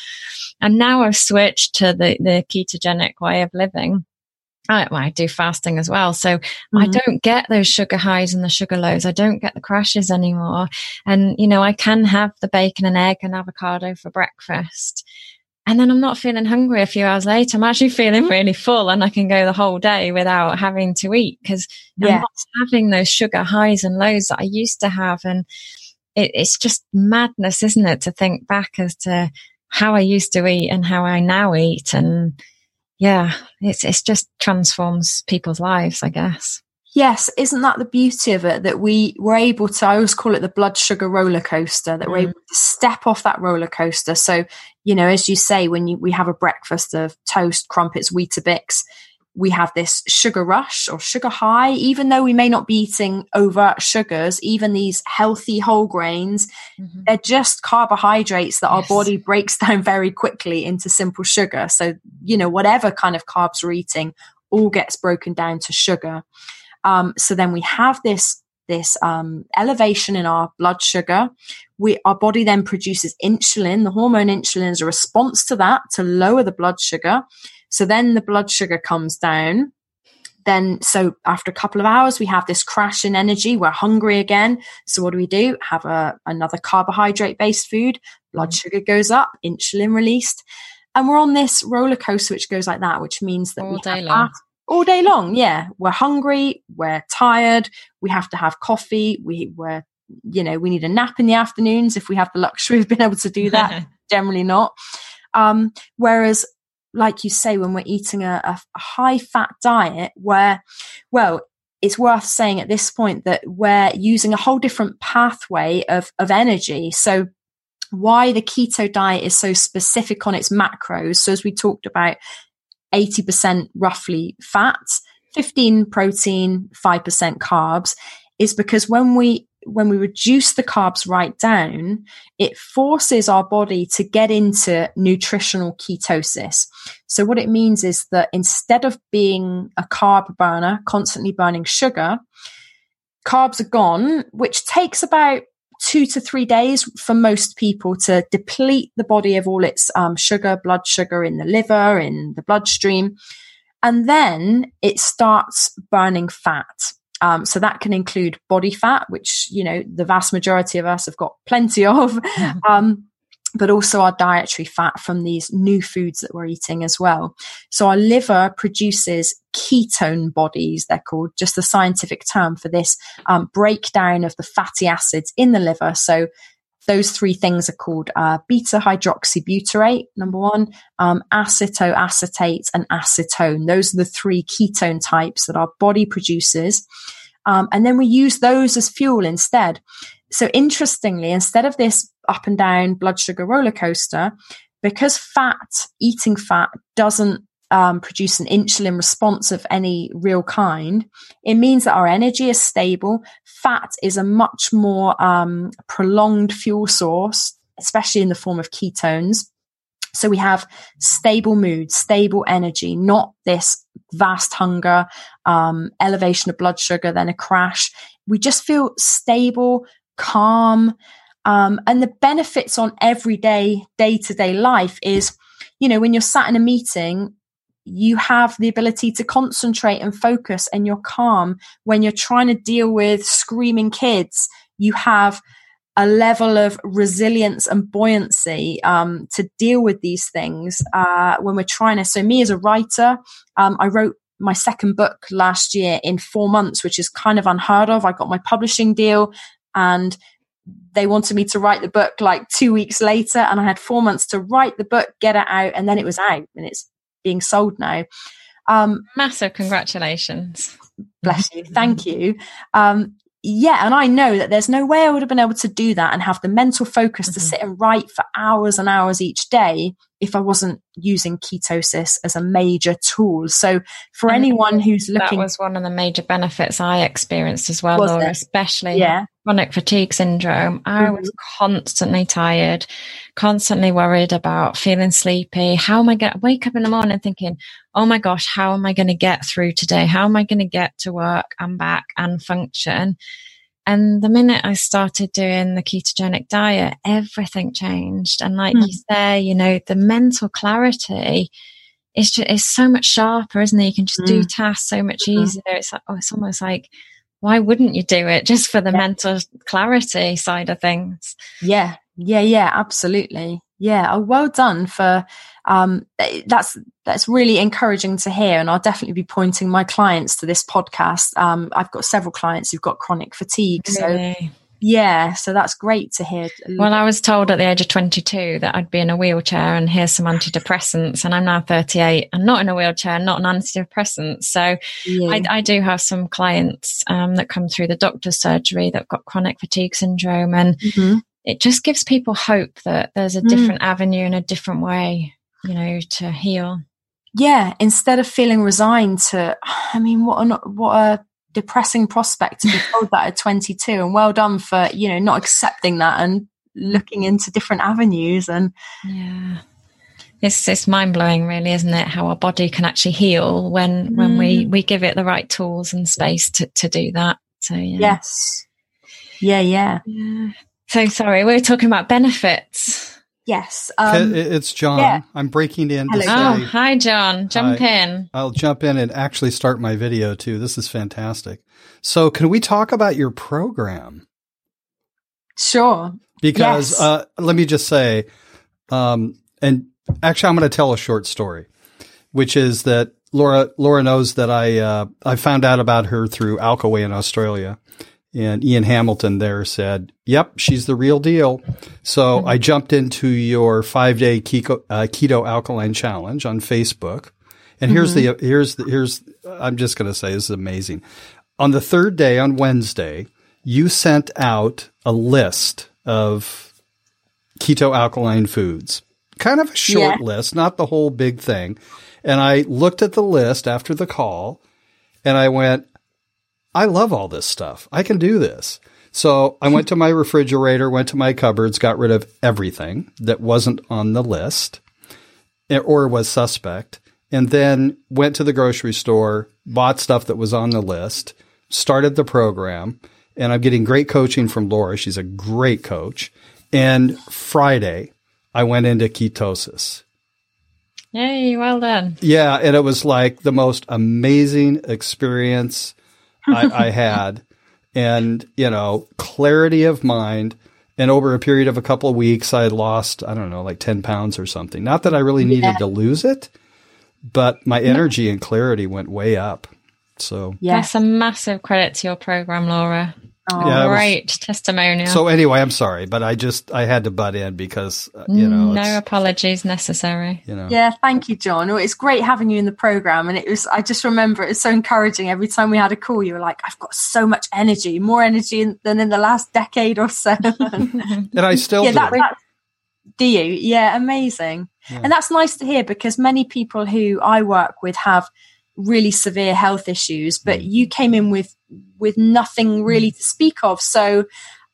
And now I've switched to the, the ketogenic way of living I, well, I do fasting as well. So mm-hmm. I don't get those sugar highs and the sugar lows. I don't get the crashes anymore. And, you know, I can have the bacon and egg and avocado for breakfast. And then I'm not feeling hungry a few hours later. I'm actually feeling really full and I can go the whole day without having to eat because yeah. I'm not having those sugar highs and lows that I used to have. And it, it's just madness, isn't it? To think back as to how I used to eat and how I now eat. And, yeah, it's it's just transforms people's lives, I guess. Yes, isn't that the beauty of it? That we were able to, I always call it the blood sugar roller coaster, that mm. we're able to step off that roller coaster. So, you know, as you say, when you, we have a breakfast of toast, crumpets, Weetabix, we have this sugar rush or sugar high, even though we may not be eating overt sugars, even these healthy whole grains, mm-hmm. they're just carbohydrates that yes. our body breaks down very quickly into simple sugar. So, you know, whatever kind of carbs we're eating all gets broken down to sugar. Um, so then we have this this um, elevation in our blood sugar. We, our body then produces insulin. The hormone insulin is a response to that to lower the blood sugar. So then the blood sugar comes down. Then, so after a couple of hours, we have this crash in energy. We're hungry again. So what do we do? Have a, another carbohydrate based food. Blood mm. sugar goes up, insulin released. And we're on this roller coaster, which goes like that, which means that all we day long. all day long. Yeah. We're hungry. We're tired. We have to have coffee. We, we're, you know, we need a nap in the afternoons if we have the luxury of being able to do that. Generally not. Um, whereas like you say, when we're eating a, a high fat diet where, well, it's worth saying at this point that we're using a whole different pathway of, of energy. So why the keto diet is so specific on its macros. So as we talked about, 80% roughly fats, 15 protein, 5% carbs is because when we when we reduce the carbs right down, it forces our body to get into nutritional ketosis. So what it means is that instead of being a carb burner, constantly burning sugar, carbs are gone, which takes about two to three days for most people to deplete the body of all its um, sugar, blood sugar in the liver, in the bloodstream. And then it starts burning fat. Um, so that can include body fat, which, you know, the vast majority of us have got plenty of. Um, but also our dietary fat from these new foods that we're eating as well. So our liver produces ketone bodies, they're called, just the scientific term for this um, breakdown of the fatty acids in the liver. So those three things are called uh, beta hydroxybutyrate, number one, um, acetoacetate, and acetone. Those are the three ketone types that our body produces. Um, and then we use those as fuel instead. So interestingly, instead of this up and down blood sugar roller coaster, because fat, eating fat doesn't um, produce an insulin response of any real kind, it means that our energy is stable. Fat is a much more um, prolonged fuel source, especially in the form of ketones. So we have stable mood, stable energy, not this vast hunger, um, elevation of blood sugar, then a crash. We just feel stable, calm. Um, and the benefits on everyday, day to day life is, you know, when you're sat in a meeting, you have the ability to concentrate and focus and you're calm. When you're trying to deal with screaming kids, you have a level of resilience and buoyancy um, to deal with these things uh, when we're trying to. So, me as a writer, um, I wrote my second book last year in four months, which is kind of unheard of. I got my publishing deal and they wanted me to write the book like two weeks later and i had four months to write the book get it out and then it was out and it's being sold now. Um, massive congratulations. bless you. Thank you. Um, yeah and i know that there's no way i would have been able to do that and have the mental focus mm-hmm. to sit and write for hours and hours each day if i wasn't using ketosis as a major tool so for and anyone who's looking that was one of the major benefits i experienced as well Laura, especially yeah chronic fatigue syndrome, I mm-hmm. was constantly tired, constantly worried about feeling sleepy. How am I going to wake up in the morning thinking, oh my gosh, how am I going to get through today? How am I going to get to work and back and function? And the minute I started doing the ketogenic diet, everything changed. And like mm. you say, you know, the mental clarity is just is so much sharper, isn't it? You can just mm. do tasks so much mm-hmm. easier. It's like, oh, it's almost like why wouldn't you do it just for the yeah. mental clarity side of things? Yeah, yeah, yeah, absolutely. Yeah, oh, well done for um, that's that's really encouraging to hear, and I'll definitely be pointing my clients to this podcast. Um, I've got several clients who've got chronic fatigue, really? so yeah, so that's great to hear. Well, I was told at the age of 22 that I'd be in a wheelchair and here's some antidepressants, and I'm now 38 and not in a wheelchair, not an antidepressant. So yeah. I, I, do have some clients um, that come through the doctor's surgery that've got chronic fatigue syndrome, and mm-hmm. it just gives people hope that there's a mm. different mm. avenue and a different way, you know, to heal. Yeah, instead of feeling resigned to, I mean, what a what a depressing prospect to be told that at 22 and well done for you know not accepting that and looking into different avenues and yeah it's it's mind blowing really isn't it how our body can actually heal when mm. when we mm. we give it the right tools and space to to do that so yeah. yes yeah yeah yeah so sorry we are talking about benefits Yes. Um, it's John. Yeah. I'm breaking in. Hello. oh, hi, John. Jump hi. in. I'll jump in and actually start my video too. This is fantastic. So, can we talk about your program? Sure. Because yes. uh, let me just say, um, and actually, I'm going to tell a short story, which is that Laura Laura knows that I uh, I found out about her through Alkaway in Australia, and Ian Hamilton there said, "Yep, she's the real deal." So mm-hmm. I jumped into your five day keto, uh, keto, alkaline challenge on Facebook, and mm-hmm. here's the here's the, here's I'm just going to say this is amazing. On the third day, on Wednesday, you sent out a list of keto alkaline foods. Kind of a short Yeah. list, not the whole big thing. And I looked at the list after the call and I went, I love all this stuff. I can do this. So I went to my refrigerator, went to my cupboards, got rid of everything that wasn't on the list eh, or was suspect, and then went to the grocery store, bought stuff that was on the list, started the program, and I'm getting great coaching from Laura. She's a great coach. And Friday, I went into ketosis. Yay, well done. Yeah, and it was like the most amazing experience I, I had, and you know, clarity of mind. And over a period of a couple of weeks, I had lost I don't know, like ten pounds or something. Not that I really needed Yeah. to lose it, but my energy and clarity went way up. So Yes. That's a massive credit to your program, Laura. Oh, Yeah, it was- testimonial. so anyway, I'm sorry, but I just I had to butt in because uh, you know no apologies necessary. you know Yeah, thank you, John. Well, it's great having you in the program. And it was, I just remember it was so encouraging. Every time we had a call, you were like, I've got so much energy, more energy in, than in the last decade or so. and I still yeah, do. that, that, do you? Yeah, amazing. Yeah. And that's nice to hear because many people who I work with have really severe health issues, but Mm. you came in with with nothing really to speak of. So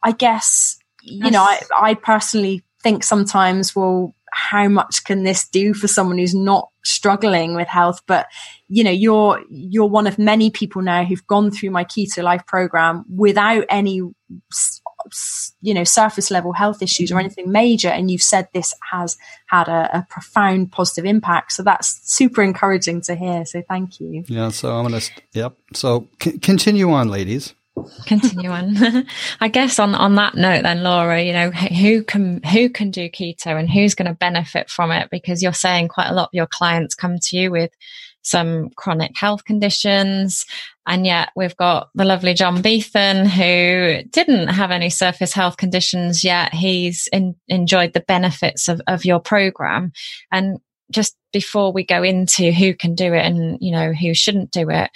I guess you know, I, I personally think sometimes, well, how much can this do for someone who's not struggling with health? But you know, you're you're one of many people now who've gone through my keto life program without any you know surface level health issues or anything major and you've said this has had a, a profound positive impact so that's super encouraging to hear so thank you yeah. So I'm gonna st- yep. So c- continue on, ladies. continue on i guess on on that note then laura you know who can who can do keto and who's going to benefit from it because you're saying quite a lot of your clients come to you with some chronic health conditions. And yet we've got the lovely john beethan who didn't have any surface health conditions yet. He's in, enjoyed the benefits of, of your program. And just before we go into who can do it and you know who shouldn't do it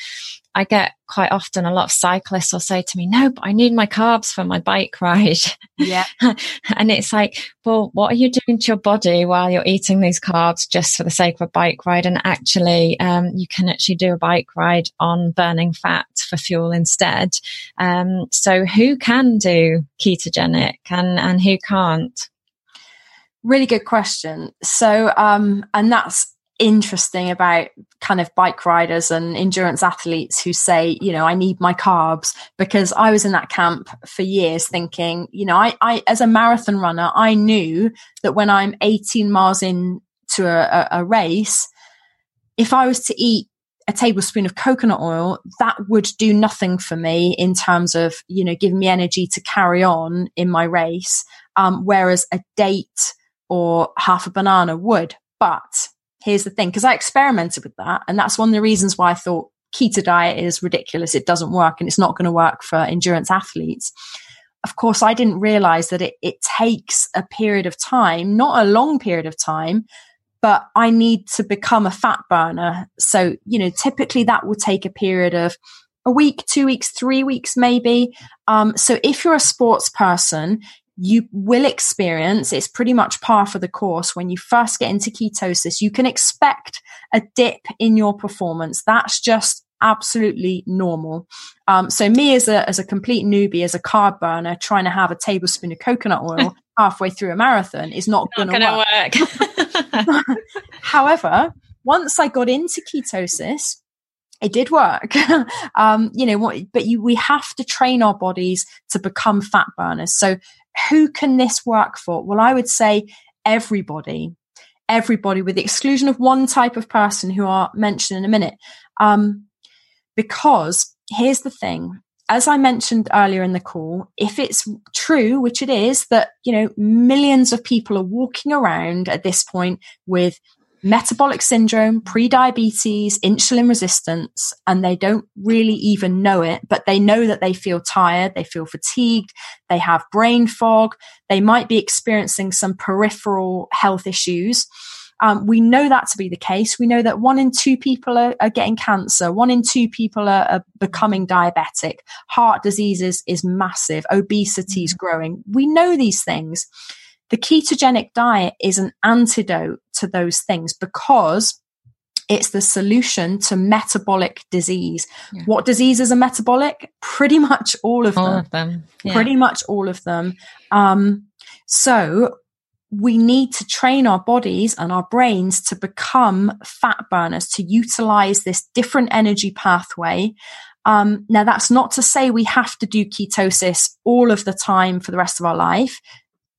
I get quite often a lot of cyclists will say to me, no, but I need my carbs for my bike ride. yeah and it's like, well, what are you doing to your body while you're eating these carbs just for the sake of a bike ride? And actually, um, you can actually do a bike ride on burning fat for fuel instead. Um, so who can do ketogenic and, and who can't? really good question so um and that's interesting about kind of bike riders and endurance athletes who say you know i need my carbs because i was in that camp for years thinking you know i, I as a marathon runner i knew that when i'm 18 miles in to a, a, a race if i was to eat a tablespoon of coconut oil that would do nothing for me in terms of you know giving me energy to carry on in my race um, whereas a date or half a banana would. But here's the thing, because I experimented with that, and that's one of the reasons why I thought keto diet is ridiculous. It doesn't work, and it's not going to work for endurance athletes. Of course, I didn't realize that it, it takes a period of time, not a long period of time, but I need to become a fat burner. So, you know, typically that will take a period of a week, two weeks, three weeks, maybe. Um, so if you're a sports person, you will experience it's pretty much par for the course when you first get into ketosis you can expect a dip in your performance that's just absolutely normal um, so me as a as a complete newbie as a carb burner trying to have a tablespoon of coconut oil halfway through a marathon is not, Not going to work work. However, once I got into ketosis, it did work. um, you know what, but you, we have to train our bodies to become fat burners. So who can this work for? Well, I would say everybody, everybody with the exclusion of one type of person who I'll mention in a minute. Um, because here's the thing. As I mentioned earlier in the call, if it's true, which it is, that, you know, millions of people are walking around at this point with metabolic syndrome, pre-diabetes, insulin resistance, and they don't really even know it, but they know that they feel tired, they feel fatigued, they have brain fog, they might be experiencing some peripheral health issues. Um, we know that to be the case. We know that one in two people are, are getting cancer. One in two people are, are becoming diabetic. Heart disease is, is massive. Obesity is growing. We know these things. the ketogenic diet is an antidote to those things because it's the solution to metabolic disease. Yeah. What diseases are metabolic? Pretty much all of all them. Of them. Yeah. Pretty much all of them. Um, so we need to train our bodies and our brains to become fat burners, to utilize this different energy pathway. Um, now, that's not to say we have to do ketosis all of the time for the rest of our life.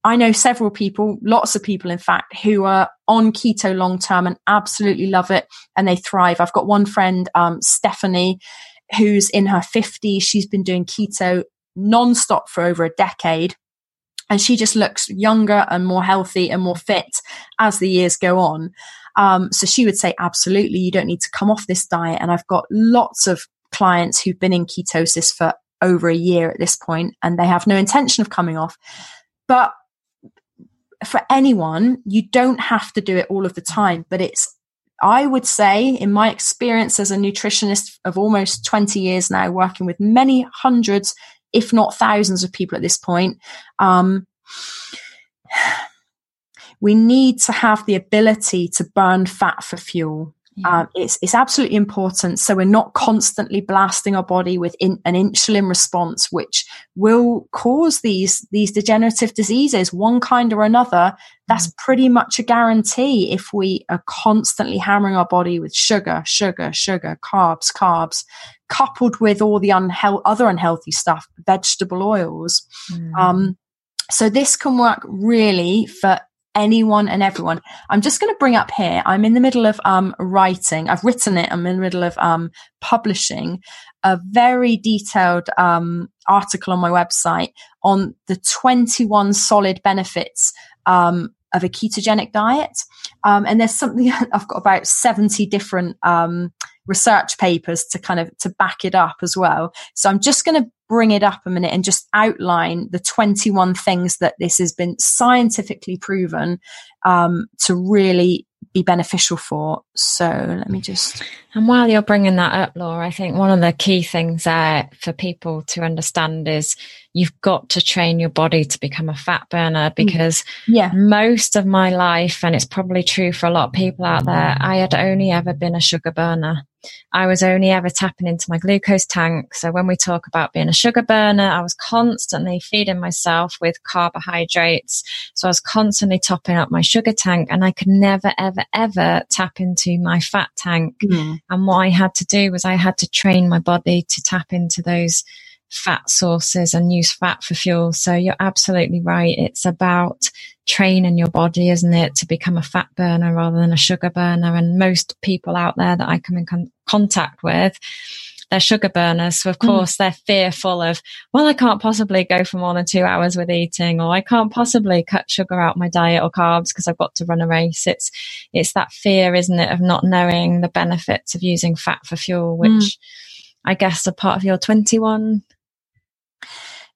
I know several people, lots of people, in fact, who are on keto long term and absolutely love it and they thrive. I've got one friend, um, Stephanie, who's in her 50s. She's been doing keto nonstop for over a decade. And she just looks younger and more healthy and more fit as the years go on. Um, so she would say, absolutely, you don't need to come off this diet. And I've got lots of clients who've been in ketosis for over a year at this point and they have no intention of coming off. But for anyone, you don't have to do it all of the time, but it's I would say, in my experience as a nutritionist of almost 20 years now, working with many hundreds, if not thousands of people at this point, um, we need to have the ability to burn fat for fuel. Yeah. Um, it's, it's absolutely important. So we're not constantly blasting our body with in, an insulin response, which will cause these, these degenerative diseases, one kind or another. That's mm. pretty much a guarantee if we are constantly hammering our body with sugar, sugar, sugar, carbs, carbs, coupled with all the unhe- other unhealthy stuff, vegetable oils. Mm. Um, so this can work really for anyone and everyone. I'm just going to bring up here. I'm in the middle of um, writing. I've written it. I'm in the middle of um, publishing a very detailed um, article on my website on the 21 solid benefits um, of a ketogenic diet. Um, and there's something I've got about 70 different um, research papers to kind of to back it up as well. So I'm just going to bring it up a minute and just outline the 21 things that this has been scientifically proven um, to really be beneficial for. So let me just. And while you're bringing that up, Laura, I think one of the key things there for people to understand is you've got to train your body to become a fat burner mm. because yeah. most of my life, and it's probably true for a lot of people out there, I had only ever been a sugar burner. I was only ever tapping into my glucose tank. So when we talk about being a sugar burner, I was constantly feeding myself with carbohydrates. So I was constantly topping up my sugar tank and I could never, ever, ever tap into my fat tank. Mm. And what I had to do was I had to train my body to tap into those fat sources and use fat for fuel. So you're absolutely right. It's about training your body, isn't it, to become a fat burner rather than a sugar burner. And most people out there that I come in con- contact with, they're sugar burners. So of mm. course mm. they're fearful of, well, I can't possibly go for more than two hours with eating, or I can't possibly cut sugar out my diet or carbs because I've got to run a race. It's, it's that fear, isn't it, of not knowing the benefits of using fat for fuel, which mm. I guess are part of your 21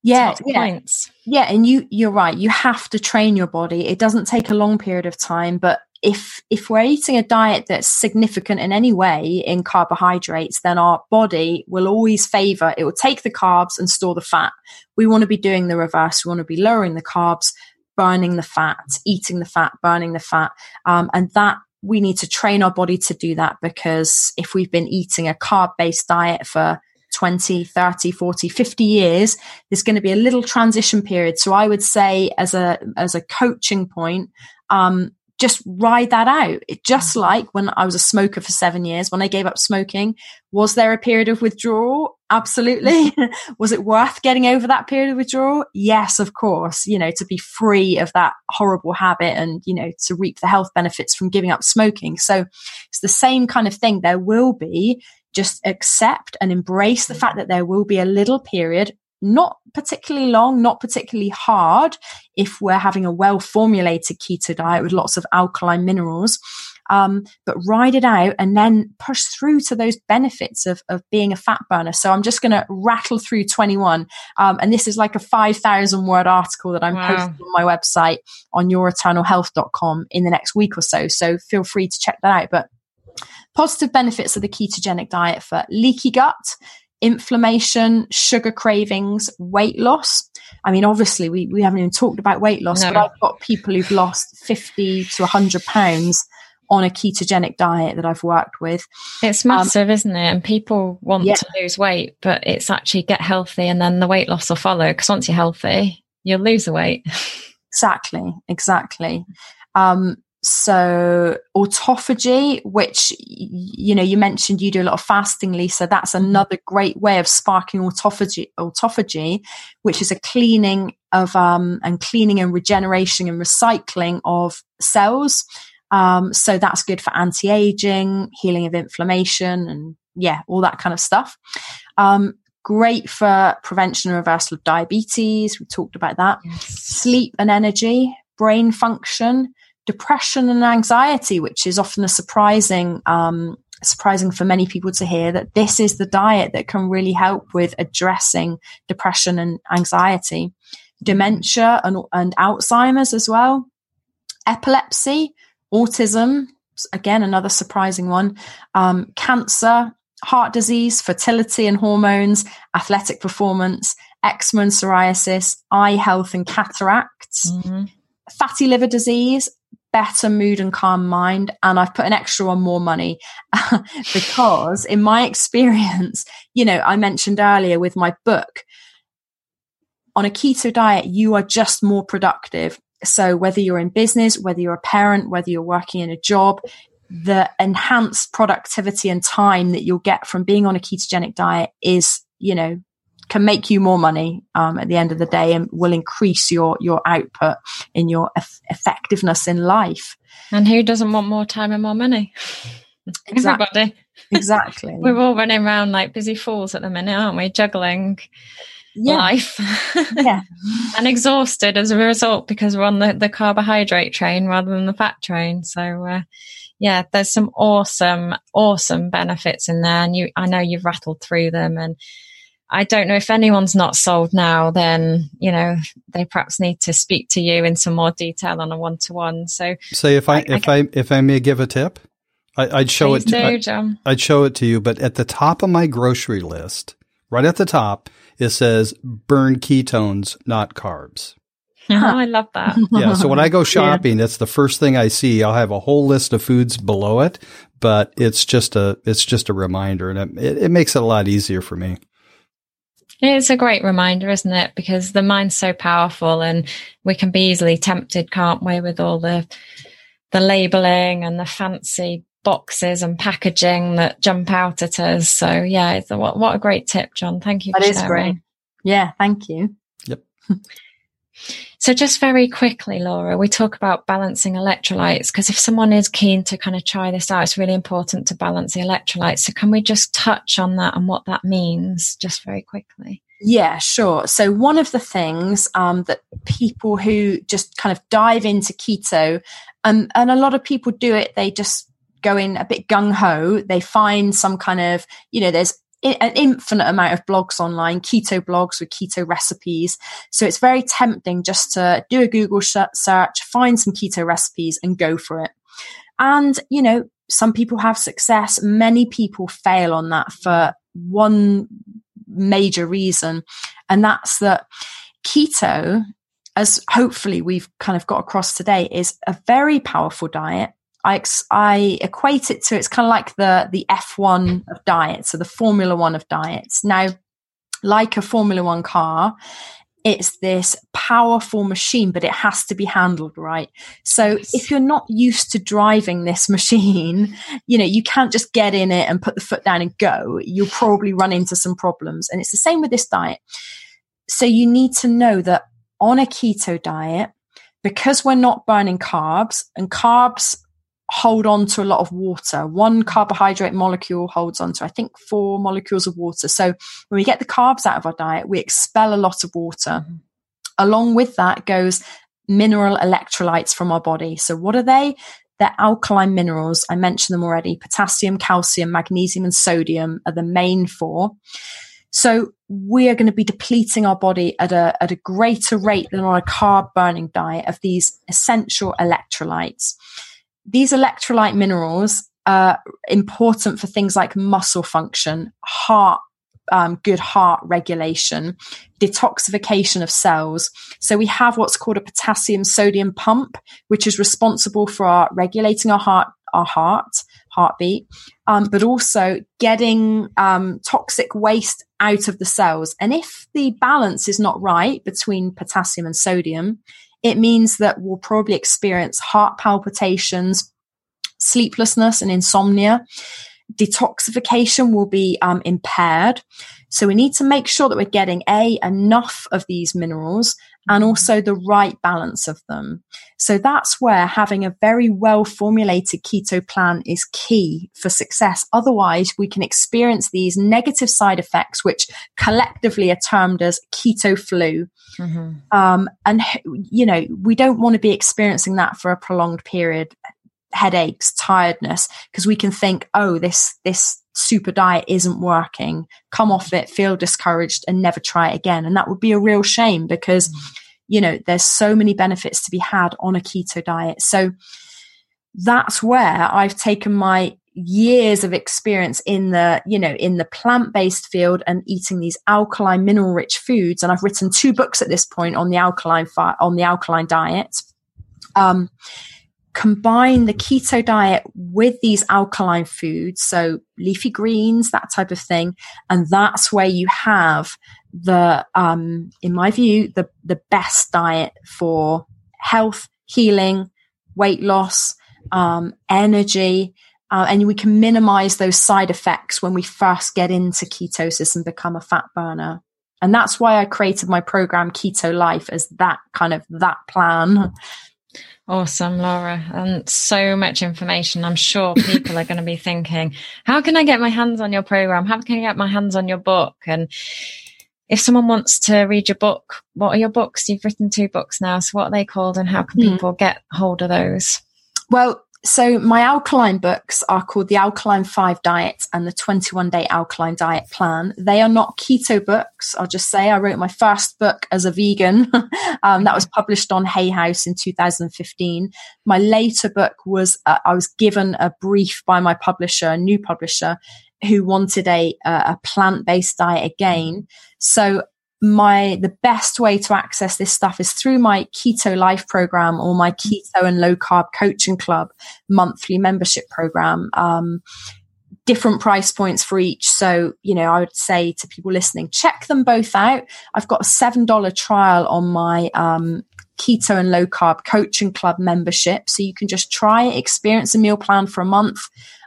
yeah, yeah. Points. Yeah, and you you're right. You have to train your body. It doesn't take a long period of time, but if if we're eating a diet that's significant in any way in carbohydrates, then our body will always favor it will take the carbs and store the fat. We want to be doing the reverse. We want to be lowering the carbs, burning the fat, eating the fat, burning the fat, um, and that we need to train our body to do that because if we've been eating a carb based diet for 20, 30, 40, 50 years, there's going to be a little transition period. So I would say as a, as a coaching point, um, just ride that out. It, just mm. like when I was a smoker for seven years, when I gave up smoking, was there a period of withdrawal? Absolutely. was it worth getting over that period of withdrawal? Yes, of course. You know, to be free of that horrible habit and, you know, to reap the health benefits from giving up smoking. So it's the same kind of thing. There will be just accept and embrace the fact that there will be a little period, not particularly long, not particularly hard, if we're having a well formulated keto diet with lots of alkaline minerals. Um, but ride it out and then push through to those benefits of, of being a fat burner. So I'm just going to rattle through 21. Um, and this is like a 5,000 word article that I'm wow. posting on my website on youreternalhealth.com in the next week or so. So feel free to check that out. But Positive benefits of the ketogenic diet for leaky gut, inflammation, sugar cravings, weight loss. I mean, obviously, we, we haven't even talked about weight loss, no. but I've got people who've lost 50 to 100 pounds on a ketogenic diet that I've worked with. It's massive, um, isn't it? And people want yeah. to lose weight, but it's actually get healthy and then the weight loss will follow because once you're healthy, you'll lose the weight. exactly, exactly. Um, so autophagy which you know you mentioned you do a lot of fasting lisa that's mm-hmm. another great way of sparking autophagy autophagy which is a cleaning of um and cleaning and regeneration and recycling of cells um so that's good for anti-aging healing of inflammation and yeah all that kind of stuff um great for prevention and reversal of diabetes we talked about that yes. sleep and energy brain function depression and anxiety, which is often a surprising, um, surprising for many people to hear that this is the diet that can really help with addressing depression and anxiety, dementia and, and Alzheimer's as well, epilepsy, autism, again, another surprising one, um, cancer, heart disease, fertility and hormones, athletic performance, eczema and psoriasis, eye health and cataracts, mm-hmm. fatty liver disease, better mood and calm mind and I've put an extra on more money because in my experience, you know, I mentioned earlier with my book, on a keto diet, you are just more productive. So whether you're in business, whether you're a parent, whether you're working in a job, the enhanced productivity and time that you'll get from being on a ketogenic diet is, you know, can make you more money um, at the end of the day and will increase your your output in your eff- effectiveness in life. And who doesn't want more time and more money? Exactly. Everybody. Exactly. We're all running around like busy fools at the minute, aren't we? Juggling yeah. life. yeah. and exhausted as a result because we're on the, the carbohydrate train rather than the fat train. So, uh, yeah, there's some awesome, awesome benefits in there. And you, I know you've rattled through them and I don't know if anyone's not sold now, then, you know, they perhaps need to speak to you in some more detail on a one to one. So, say if I, I if I, I, if I may give a tip, I, would show it to, do, John. I'd show it to you, but at the top of my grocery list, right at the top, it says burn ketones, not carbs. Oh, I love that. yeah. So when I go shopping, yeah. that's the first thing I see. I'll have a whole list of foods below it, but it's just a, it's just a reminder and it, it makes it a lot easier for me. It's a great reminder, isn't it? Because the mind's so powerful and we can be easily tempted, can't we, with all the the labeling and the fancy boxes and packaging that jump out at us. So yeah, it's a, what, what a great tip, John. Thank you. That is great. Yeah, thank you. Yep. So, just very quickly, Laura, we talk about balancing electrolytes because if someone is keen to kind of try this out, it's really important to balance the electrolytes. So, can we just touch on that and what that means just very quickly? Yeah, sure. So, one of the things um, that people who just kind of dive into keto, um, and a lot of people do it, they just go in a bit gung ho. They find some kind of, you know, there's an infinite amount of blogs online, keto blogs with keto recipes. So it's very tempting just to do a Google search, find some keto recipes and go for it. And, you know, some people have success. Many people fail on that for one major reason. And that's that keto, as hopefully we've kind of got across today, is a very powerful diet I, I equate it to it's kind of like the the F1 of diets, so the Formula One of diets. Now, like a Formula One car, it's this powerful machine, but it has to be handled right. So yes. if you're not used to driving this machine, you know, you can't just get in it and put the foot down and go. You'll probably run into some problems. And it's the same with this diet. So you need to know that on a keto diet, because we're not burning carbs and carbs hold on to a lot of water. One carbohydrate molecule holds on to, I think, four molecules of water. So when we get the carbs out of our diet, we expel a lot of water. Mm-hmm. Along with that goes mineral electrolytes from our body. So what are they? They're alkaline minerals. I mentioned them already. Potassium, calcium, magnesium, and sodium are the main four. So we are going to be depleting our body at a, at a greater rate than on a carb burning diet of these essential electrolytes these electrolyte minerals are important for things like muscle function, heart um, good heart regulation, detoxification of cells. So we have what's called a potassium sodium pump, which is responsible for our regulating our heart, our heart, heartbeat, um, but also getting um, toxic waste out of the cells. And if the balance is not right between potassium and sodium, it means that we'll probably experience heart palpitations, sleeplessness, and insomnia. Detoxification will be um, impaired. So we need to make sure that we're getting a enough of these minerals and also the right balance of them. So that's where having a very well formulated keto plan is key for success. Otherwise, we can experience these negative side effects, which collectively are termed as keto flu. Mm-hmm. Um, and, you know, we don't want to be experiencing that for a prolonged period headaches tiredness because we can think oh this this super diet isn't working come off it feel discouraged and never try it again and that would be a real shame because mm-hmm you know, there's so many benefits to be had on a keto diet. So that's where I've taken my years of experience in the, you know, in the plant-based field and eating these alkaline mineral rich foods. And I've written two books at this point on the alkaline fi- on the alkaline diet. Um, combine the keto diet with these alkaline foods, so leafy greens, that type of thing, and that's where you have the, um, in my view, the the best diet for health, healing, weight loss, um, energy, uh, and we can minimize those side effects when we first get into ketosis and become a fat burner. And that's why I created my program Keto Life as that kind of that plan. Awesome, Laura. And so much information. I'm sure people are going to be thinking, how can I get my hands on your program? How can I get my hands on your book? And if someone wants to read your book, what are your books? You've written two books now. So what are they called and how can mm. people get hold of those? Well, so my alkaline books are called the Alkaline 5 Diet and the 21 Day Alkaline Diet Plan. They are not keto books. I'll just say I wrote my first book as a vegan. um, that was published on Hay House in 2015. My later book was, uh, I was given a brief by my publisher, a new publisher, who wanted a, a plant-based diet again. So my the best way to access this stuff is through my keto life program or my keto and low carb coaching club monthly membership program. Um, different price points for each. So you know i would say to people listening check them both out. I've got a seven dollar trial on my um, keto and low carb coaching club membership. So you can just try experience a meal plan for a month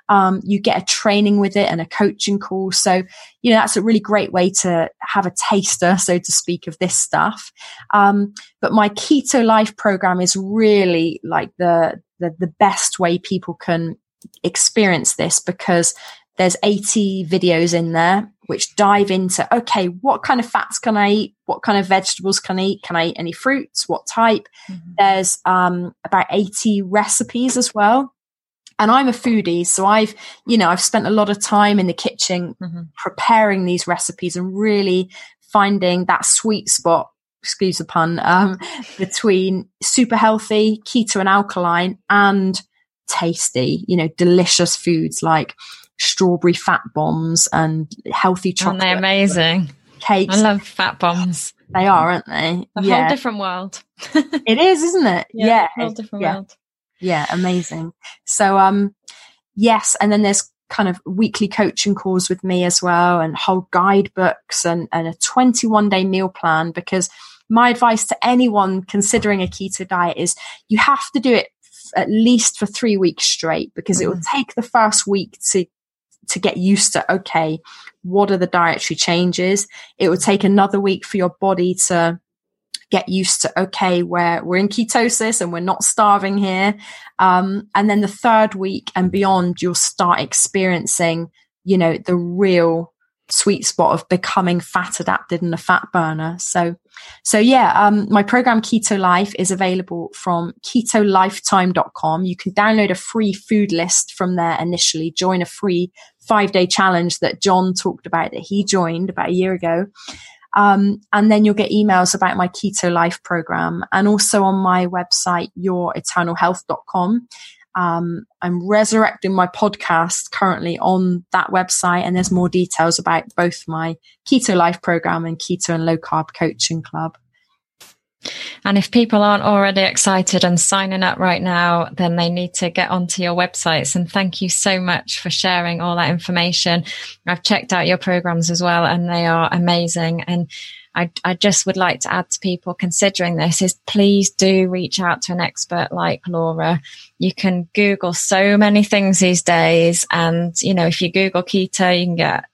um, you get a training with it and a coaching call. So, you know, that's a really great way to have a taster, so to speak, of this stuff. Um, but my keto life program is really like the, the, the best way people can experience this because there's 80 videos in there which dive into okay what kind of fats can i eat what kind of vegetables can i eat can i eat any fruits what type mm-hmm. there's um, about 80 recipes as well and I'm a foodie, so I've, you know, I've spent a lot of time in the kitchen mm-hmm. preparing these recipes and really finding that sweet spot, excuse the pun, um, between super healthy, keto and alkaline and tasty, you know, delicious foods like strawberry fat bombs and healthy chocolate. Aren't they amazing? Cakes. I love fat bombs. They are, aren't they? A yeah. whole different world. it is, isn't it? Yeah. yeah. A whole different yeah. world. Yeah, amazing. So, um, yes, and then there's kind of weekly coaching calls with me as well, and whole guidebooks and, and a 21 day meal plan. Because my advice to anyone considering a keto diet is you have to do it f- at least for three weeks straight because mm. it will mm. take the first week to to get used to okay what are the dietary changes it would take another week for your body to get used to, okay, we're, we're in ketosis and we're not starving here. Um, and then the third week and beyond, you'll start experiencing, you know, the real sweet spot of becoming fat adapted and a fat burner. So, so yeah, um, my program Keto Life is available from ketolifetime.com. You can download a free food list from there initially, join a free five day challenge that John talked about that he joined about a year ago. Um, and then you'll get emails about my keto life program and also on my website, youreternalhealth.com. Um, I'm resurrecting my podcast currently on that website, and there's more details about both my Keto Life program and Keto and Low Carb Coaching Club. And if people aren't already excited and signing up right now, then they need to get onto your websites. And thank you so much for sharing all that information. I've checked out your programs as well, and they are amazing. And I, I just would like to add to people considering this is please do reach out to an expert like Laura. You can Google so many things these days. And, you know, if you Google keto, you can get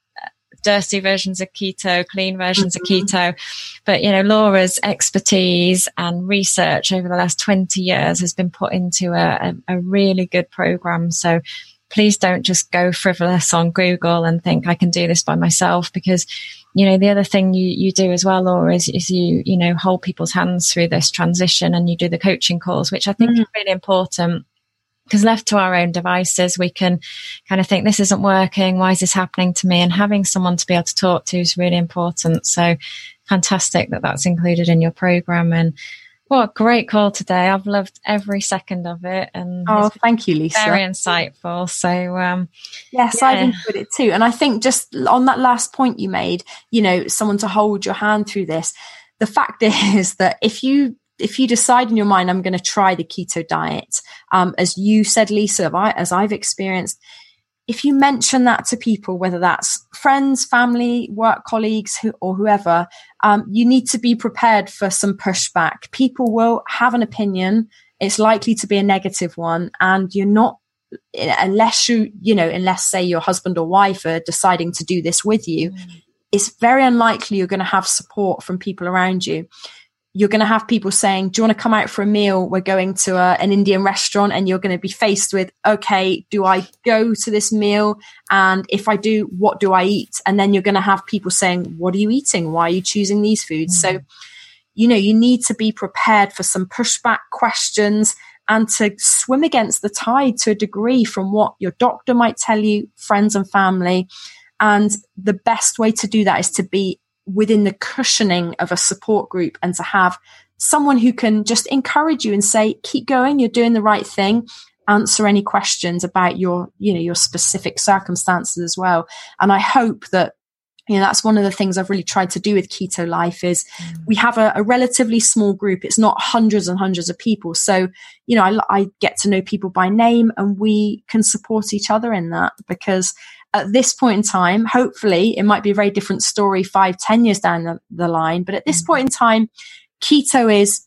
dirty versions of keto, clean versions mm-hmm. of keto. But, you know, Laura's expertise and research over the last 20 years has been put into a, a, a really good program. So please don't just go frivolous on Google and think I can do this by myself because you know the other thing you, you do as well laura is, is you you know hold people's hands through this transition and you do the coaching calls which i think mm. is really important because left to our own devices we can kind of think this isn't working why is this happening to me and having someone to be able to talk to is really important so fantastic that that's included in your program and what a great call today. I've loved every second of it. And oh, thank you, Lisa. Very insightful. So, um, yes, yeah. I've enjoyed it too. And I think just on that last point you made, you know, someone to hold your hand through this. The fact is that if you if you decide in your mind, I'm going to try the keto diet, um, as you said, Lisa, as I've experienced, if you mention that to people, whether that's friends, family, work colleagues, who, or whoever, um, you need to be prepared for some pushback. People will have an opinion. It's likely to be a negative one, and you're not unless you you know unless say your husband or wife are deciding to do this with you. Mm. It's very unlikely you're going to have support from people around you you're going to have people saying, Do you want to come out for a meal? We're going to a, an Indian restaurant, and you're going to be faced with, Okay, do I go to this meal? And if I do, what do I eat? And then you're going to have people saying, What are you eating? Why are you choosing these foods? Mm-hmm. So, you know, you need to be prepared for some pushback questions and to swim against the tide to a degree from what your doctor might tell you, friends and family. And the best way to do that is to be within the cushioning of a support group and to have someone who can just encourage you and say, keep going, you're doing the right thing. Answer any questions about your, you know, your specific circumstances as well. And I hope that you know that's one of the things i've really tried to do with keto life is mm. we have a, a, relatively small group it's not hundreds and hundreds of people so you know I, I, get to know people by name and we can support each other in that because at this point in time, hopefully it might be a very different story five, ten years down the, the line. But at this mm-hmm. point in time, keto is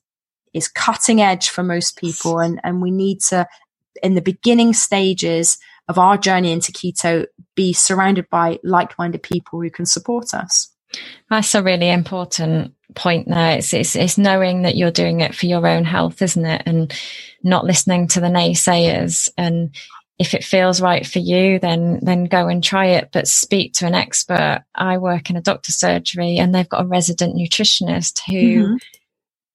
is cutting edge for most people and, and we need to in the beginning stages of our journey into keto be surrounded by like-minded people who can support us. That's a really important point there. It's, it's, it's knowing that you're doing it for your own health, isn't it? And not listening to the naysayers and if it feels right for you, then then go and try it. But speak to an expert. I work in a doctor's surgery, and they've got a resident nutritionist who mm-hmm.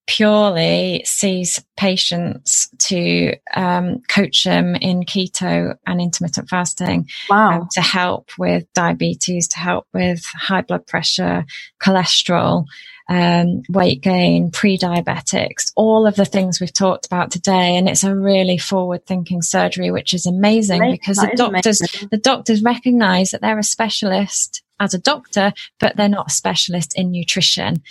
Purely sees patients to um, coach them in keto and intermittent fasting. Wow! Um, to help with diabetes, to help with high blood pressure, cholesterol um, weight gain, pre-diabetics, all of the things we've talked about today. And it's a really forward-thinking surgery, which is amazing right. because that the doctors, amazing. the doctors recognize that they're a specialist as a doctor, but they're not a specialist in nutrition.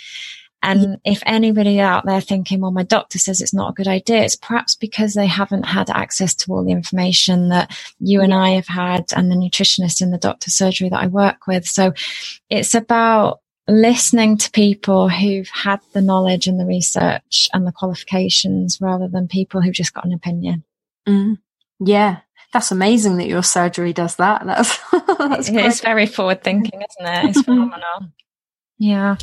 And if anybody out there thinking, well, my doctor says it's not a good idea, it's perhaps because they haven't had access to all the information that you and I have had and the nutritionist in the doctor's surgery that I work with. So it's about listening to people who've had the knowledge and the research and the qualifications rather than people who've just got an opinion. Mm. Yeah, that's amazing that your surgery does that. That's, that's it's very forward thinking, isn't it? It's phenomenal. Yeah.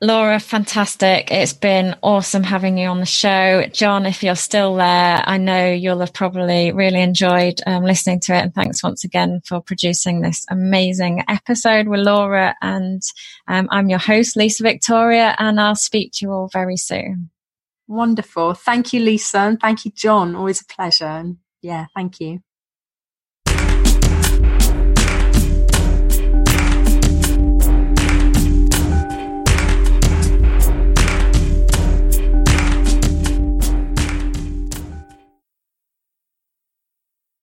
Laura, fantastic. It's been awesome having you on the show. John, if you're still there, I know you'll have probably really enjoyed um, listening to it. And thanks once again for producing this amazing episode with Laura. And um, I'm your host, Lisa Victoria, and I'll speak to you all very soon. Wonderful. Thank you, Lisa. And thank you, John. Always a pleasure. And yeah, thank you.